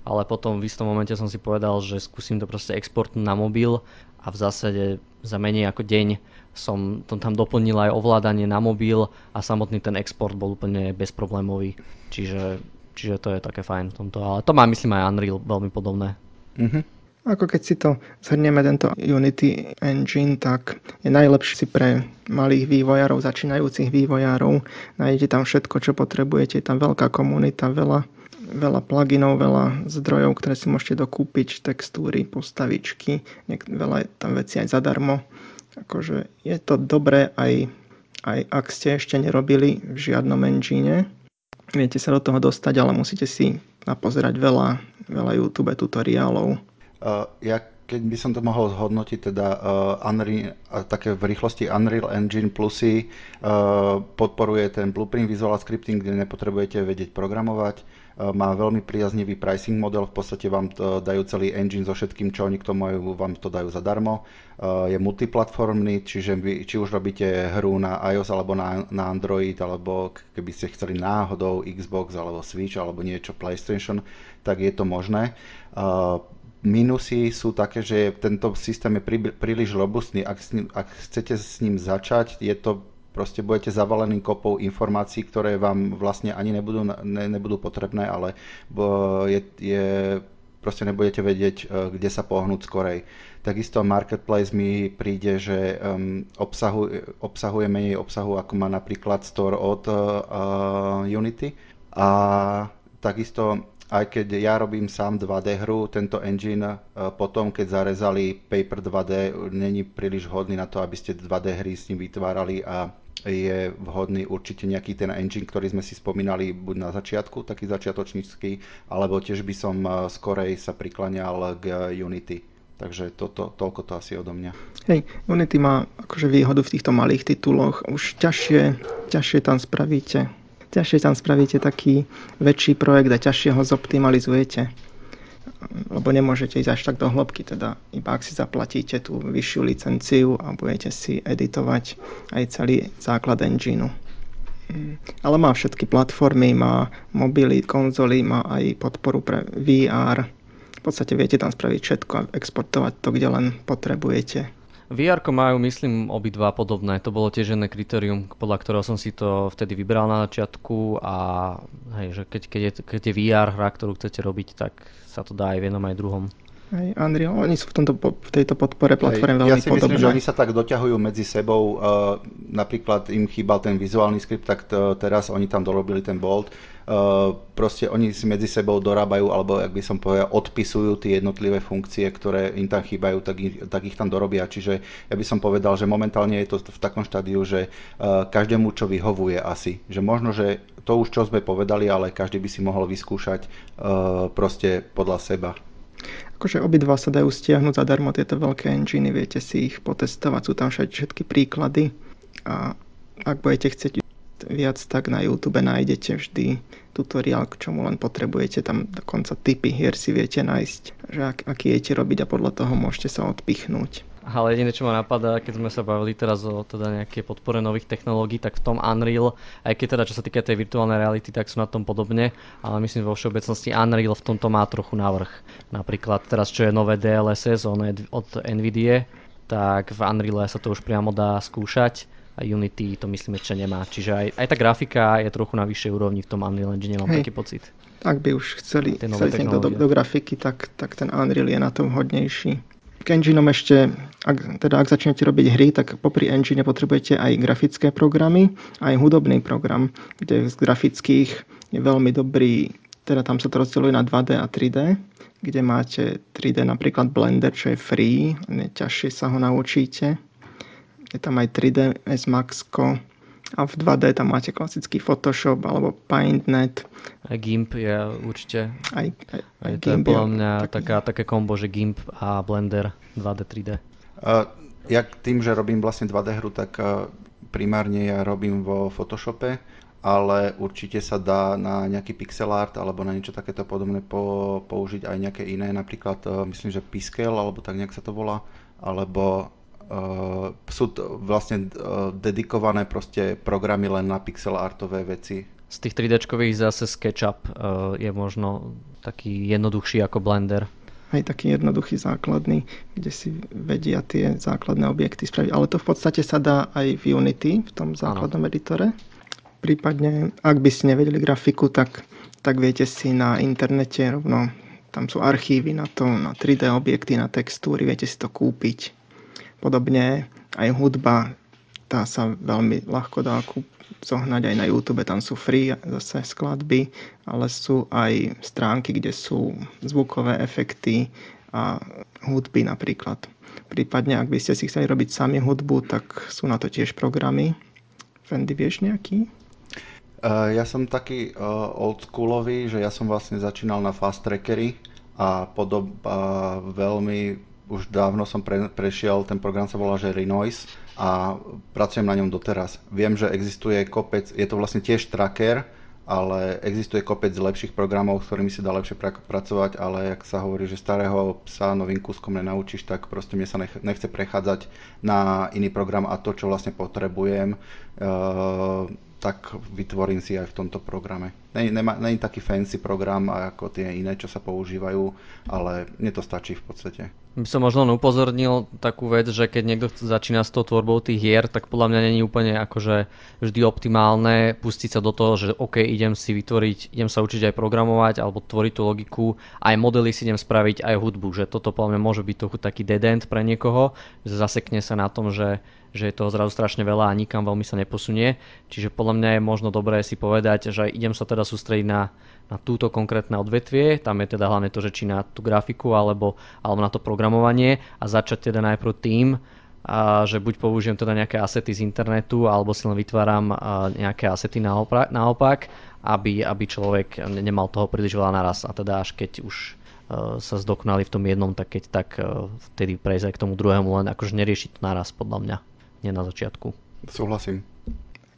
ale potom v istom momente som si povedal, že skúsim to proste exportnúť na mobil a v zásade za menej ako deň som to tam doplnil aj ovládanie na mobil a samotný ten export bol úplne bezproblémový. Čiže, čiže to je také fajn v tomto. Ale to má myslím aj Unreal veľmi podobné. Mm-hmm. Ako keď si to zhrnieme, tento Unity Engine, tak je najlepší si pre malých vývojárov, začínajúcich vývojárov. Nájdete tam všetko, čo potrebujete. Je tam veľká komunita, veľa, veľa pluginov, veľa zdrojov, ktoré si môžete dokúpiť, textúry, postavičky, veľa je tam veci aj zadarmo. Akože je to dobré aj, aj ak ste ešte nerobili v žiadnom engine. Viete sa do toho dostať, ale musíte si napozerať veľa, veľa YouTube tutoriálov Uh, ja keď by som to mohol zhodnotiť, teda uh, Unreal, také v rýchlosti Unreal Engine plusy uh, podporuje ten Blueprint Visual Scripting, kde nepotrebujete vedieť programovať. Uh, má veľmi priaznivý pricing model, v podstate vám dajú celý engine so všetkým, čo oni k tomu majú, vám to dajú zadarmo. Uh, je multiplatformný, čiže vy, či už robíte hru na iOS alebo na, na Android, alebo keby ste chceli náhodou Xbox alebo Switch alebo niečo PlayStation, tak je to možné. Uh, Minusy sú také, že tento systém je prí, príliš robustný. Ak, ak chcete s ním začať, je to proste budete zavalení kopou informácií, ktoré vám vlastne ani nebudú, ne, nebudú potrebné, ale je, je, proste nebudete vedieť, e, kde sa pohnúť skorej. Takisto Marketplace mi príde, že um, obsahuje, obsahuje menej obsahu, ako má napríklad Store od uh, Unity. A takisto aj keď ja robím sám 2D hru, tento engine potom, keď zarezali Paper 2D, není príliš vhodný na to, aby ste 2D hry s ním vytvárali a je vhodný určite nejaký ten engine, ktorý sme si spomínali buď na začiatku, taký začiatočnícky, alebo tiež by som e, skorej sa prikláňal k Unity. Takže toto, toľko to asi odo mňa. Hej, Unity má akože výhodu v týchto malých tituloch. Už ťažšie, ťažšie tam spravíte ťažšie tam spravíte taký väčší projekt a ťažšie ho zoptimalizujete. Lebo nemôžete ísť až tak do hĺbky, teda iba ak si zaplatíte tú vyššiu licenciu a budete si editovať aj celý základ engineu. Mm. Ale má všetky platformy, má mobily, konzoly, má aj podporu pre VR. V podstate viete tam spraviť všetko a exportovať to, kde len potrebujete. VR majú, myslím, obidva podobné. To bolo tiež jedné kritérium, podľa ktorého som si to vtedy vybral na začiatku a hej, že keď, keď, je, keď je VR hra, ktorú chcete robiť, tak sa to dá aj v jednom aj druhom. Hej, Unreal, oni sú v, tomto, v tejto podpore platforme veľmi Ja si podobné. myslím, že oni sa tak doťahujú medzi sebou. Uh, napríklad im chýbal ten vizuálny skript, tak to, teraz oni tam dorobili ten Bolt proste oni si medzi sebou dorábajú, alebo ak by som povedal, odpisujú tie jednotlivé funkcie, ktoré im tam chýbajú, tak ich, tak ich tam dorobia. Čiže ja by som povedal, že momentálne je to v takom štádiu, že uh, každému čo vyhovuje asi. Že možno, že to už čo sme povedali, ale každý by si mohol vyskúšať uh, proste podľa seba. Akože obidva sa dajú stiahnuť zadarmo tieto veľké enginy, viete si ich potestovať, sú tam všetky príklady a ak budete chcieť viac, tak na YouTube nájdete vždy tutoriál, k čomu len potrebujete. Tam dokonca typy hier si viete nájsť, že ak, aký jete robiť a podľa toho môžete sa odpichnúť. Ale jediné, čo ma napadá, keď sme sa bavili teraz o teda nejaké podpore nových technológií, tak v tom Unreal, aj keď teda čo sa týka tej virtuálnej reality, tak sú na tom podobne, ale myslím vo všeobecnosti Unreal v tomto má trochu navrh. Napríklad teraz, čo je nové DLSS od NVIDIA, tak v Unreal sa to už priamo dá skúšať Unity to myslím ešte nemá. Čiže aj, aj tá grafika je trochu na vyššej úrovni v tom Unreal Engine, mám Hej. taký pocit. Ak by už chceli, chceli niekto do, do grafiky, tak, tak ten Unreal je na tom hodnejší. K engineom ešte, ak, teda ak začnete robiť hry, tak popri engine potrebujete aj grafické programy, aj hudobný program, kde z grafických je veľmi dobrý, teda tam sa to rozdeľuje na 2D a 3D, kde máte 3D napríklad Blender, čo je free, ťažšie sa ho naučíte je tam aj 3ds Maxko a v 2D tam máte klasický Photoshop alebo PaintNet. Aj GIMP je určite. Aj, aj, aj to GIMP je podľa mňa taký... taká, také kombo, že GIMP a Blender 2D, 3D. Uh, ja tým, že robím vlastne 2D hru, tak uh, primárne ja robím vo Photoshope, ale určite sa dá na nejaký pixel art alebo na niečo takéto podobné po, použiť aj nejaké iné, napríklad uh, myslím, že Piskel alebo tak nejak sa to volá, alebo sú to vlastne dedikované proste programy len na pixel artové veci. Z tých 3D zase SketchUp je možno taký jednoduchší ako Blender aj taký jednoduchý základný, kde si vedia tie základné objekty spraviť. Ale to v podstate sa dá aj v Unity, v tom základnom ano. editore. Prípadne, ak by ste nevedeli grafiku, tak, tak viete si na internete rovno, tam sú archívy na to, na 3D objekty, na textúry, viete si to kúpiť. Podobne aj hudba, tá sa veľmi ľahko dá zohnať aj na YouTube, tam sú free zase skladby, ale sú aj stránky, kde sú zvukové efekty a hudby napríklad. Prípadne, ak by ste si chceli robiť sami hudbu, tak sú na to tiež programy. Fendy, vieš nejaký? Uh, ja som taký uh, oldschoolový, že ja som vlastne začínal na Fast Trackery a podob, uh, veľmi už dávno som pre, prešiel, ten program sa volá že Renoise a pracujem na ňom doteraz. Viem, že existuje kopec, je to vlastne tiež tracker, ale existuje kopec lepších programov, s ktorými si dá lepšie pra- pracovať, ale ak sa hovorí, že starého psa novým kúskom nenaučíš, tak proste mne sa nech- nechce prechádzať na iný program a to, čo vlastne potrebujem, uh, tak vytvorím si aj v tomto programe. Není taký fancy program ako tie iné, čo sa používajú, ale mne to stačí v podstate. By som možno upozornil takú vec, že keď niekto začína s tou tvorbou tých hier, tak podľa mňa není úplne akože vždy optimálne pustiť sa do toho, že OK, idem si vytvoriť, idem sa učiť aj programovať alebo tvoriť tú logiku, aj modely si idem spraviť, aj hudbu, že toto podľa mňa môže byť trochu taký dead end pre niekoho, že zasekne sa na tom, že že je toho zrazu strašne veľa a nikam veľmi sa neposunie. Čiže podľa mňa je možno dobré si povedať, že idem sa teda sústrediť na, na túto konkrétne odvetvie, tam je teda hlavne to, že či na tú grafiku alebo, alebo na to programovanie a začať teda najprv tým, a že buď použijem teda nejaké asety z internetu alebo si len vytváram nejaké asety naopak, naopak aby, aby človek nemal toho príliš veľa naraz a teda až keď už sa zdokonali v tom jednom, tak keď tak vtedy prejsť aj k tomu druhému, len akože neriešiť to naraz podľa mňa nie na začiatku. Súhlasím.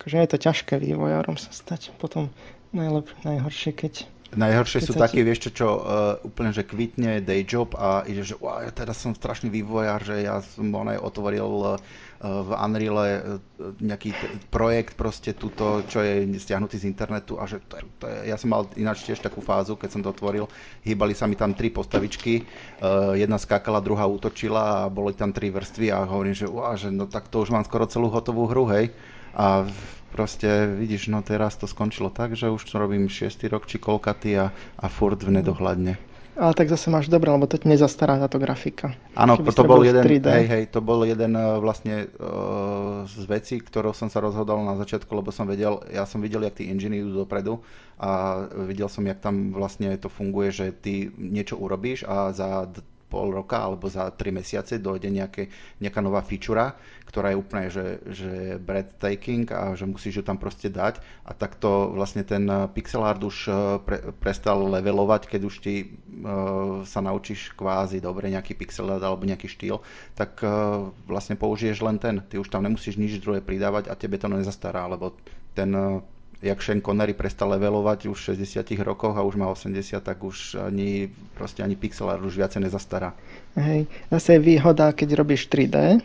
Akože je to ťažké vývojárom sa stať. Potom najlep, najhoršie, keď Najhoršie sú takí, vieš čo, čo uh, úplne, že kvitne day job a ide, že wow, ja teraz som strašný vývojár, že ja som onaj otvoril uh, v Unreale uh, nejaký t- projekt proste tuto, čo je stiahnutý z internetu a že to je, to je, ja som mal ináč tiež takú fázu, keď som to otvoril, hýbali sa mi tam tri postavičky, uh, jedna skákala, druhá útočila a boli tam tri vrstvy a hovorím, že wow, že no tak to už mám skoro celú hotovú hru, hej. A proste vidíš, no teraz to skončilo tak, že už to robím 6. rok či koľkatý a, a furt v nedohľadne. Ale tak zase máš dobre, lebo to nezastará táto grafika. Áno, to bol jeden, 3D. hej, hej, to bol jeden uh, vlastne uh, z vecí, ktorou som sa rozhodol na začiatku, lebo som vedel, ja som videl, jak tí inžiny idú dopredu a videl som, jak tam vlastne to funguje, že ty niečo urobíš a za pol roka alebo za 3 mesiace dojde nejaké, nejaká nová feature, ktorá je úplne že, že breathtaking a že musíš ju tam proste dať a takto vlastne ten pixel art už eh, pre, prestal levelovať, keď už ty uh, sa naučíš kvázi dobre nejaký pixel art alebo nejaký štýl, tak uh, vlastne použiješ len ten. Ty už tam nemusíš nič druhé pridávať a tebe to nezastará, lebo ten uh, jak Sean Connery prestal levelovať už v 60 rokoch a už má 80, tak už ani, proste ani pixel už viacej nezastará. Hej, zase je výhoda, keď robíš 3D,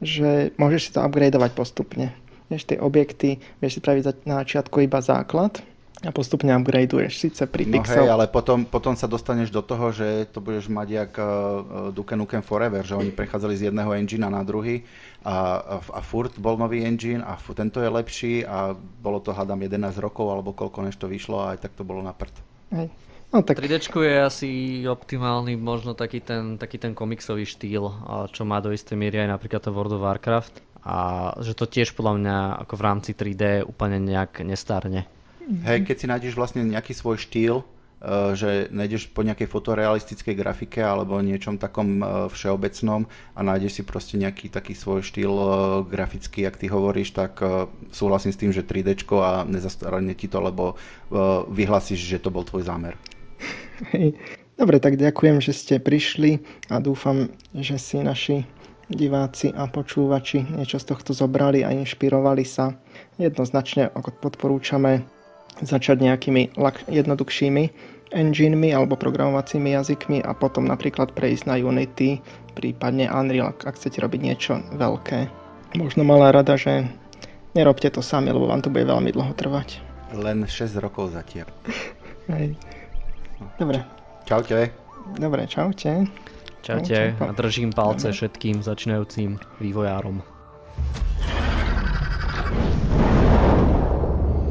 že môžeš si to upgradeovať postupne. Vieš, tie objekty, vieš si praviť na začiatku iba základ, a postupne upgradeuješ síce pri no Pixel. hej, ale potom, potom sa dostaneš do toho, že to budeš mať jak uh, Duke Nukem Forever, že oni prechádzali z jedného engina na druhý a, a, a furt bol nový engine a furt, tento je lepší a bolo to hádam 11 rokov alebo koľko než to vyšlo a aj tak to bolo na prd. Hej. No, tak... 3D je asi optimálny možno taký ten, taký ten komiksový štýl, čo má do istej miery aj napríklad to World of Warcraft a že to tiež podľa mňa ako v rámci 3D úplne nejak nestárne. Hej, keď si nájdeš vlastne nejaký svoj štýl, eh, že nejdeš po nejakej fotorealistickej grafike alebo niečom takom eh, všeobecnom a nájdeš si proste nejaký taký svoj štýl eh, grafický, ak ty hovoríš, tak súhlasím s tým, že 3D a nezastarane ti to, lebo vyhlasíš, že to bol tvoj zámer. Dobre, tak ďakujem, že ste prišli a dúfam, že si naši diváci a počúvači niečo z tohto zobrali a inšpirovali sa. Jednoznačne odporúčame začať nejakými jednoduchšími enginemi alebo programovacími jazykmi a potom napríklad prejsť na Unity, prípadne Unreal, ak chcete robiť niečo veľké. Možno malá rada, že nerobte to sami, lebo vám to bude veľmi dlho trvať. Len 6 rokov zatiaľ. *laughs* Hej. Dobre. Čaute. Dobre, čaute. Čaute a držím palce všetkým začínajúcim vývojárom.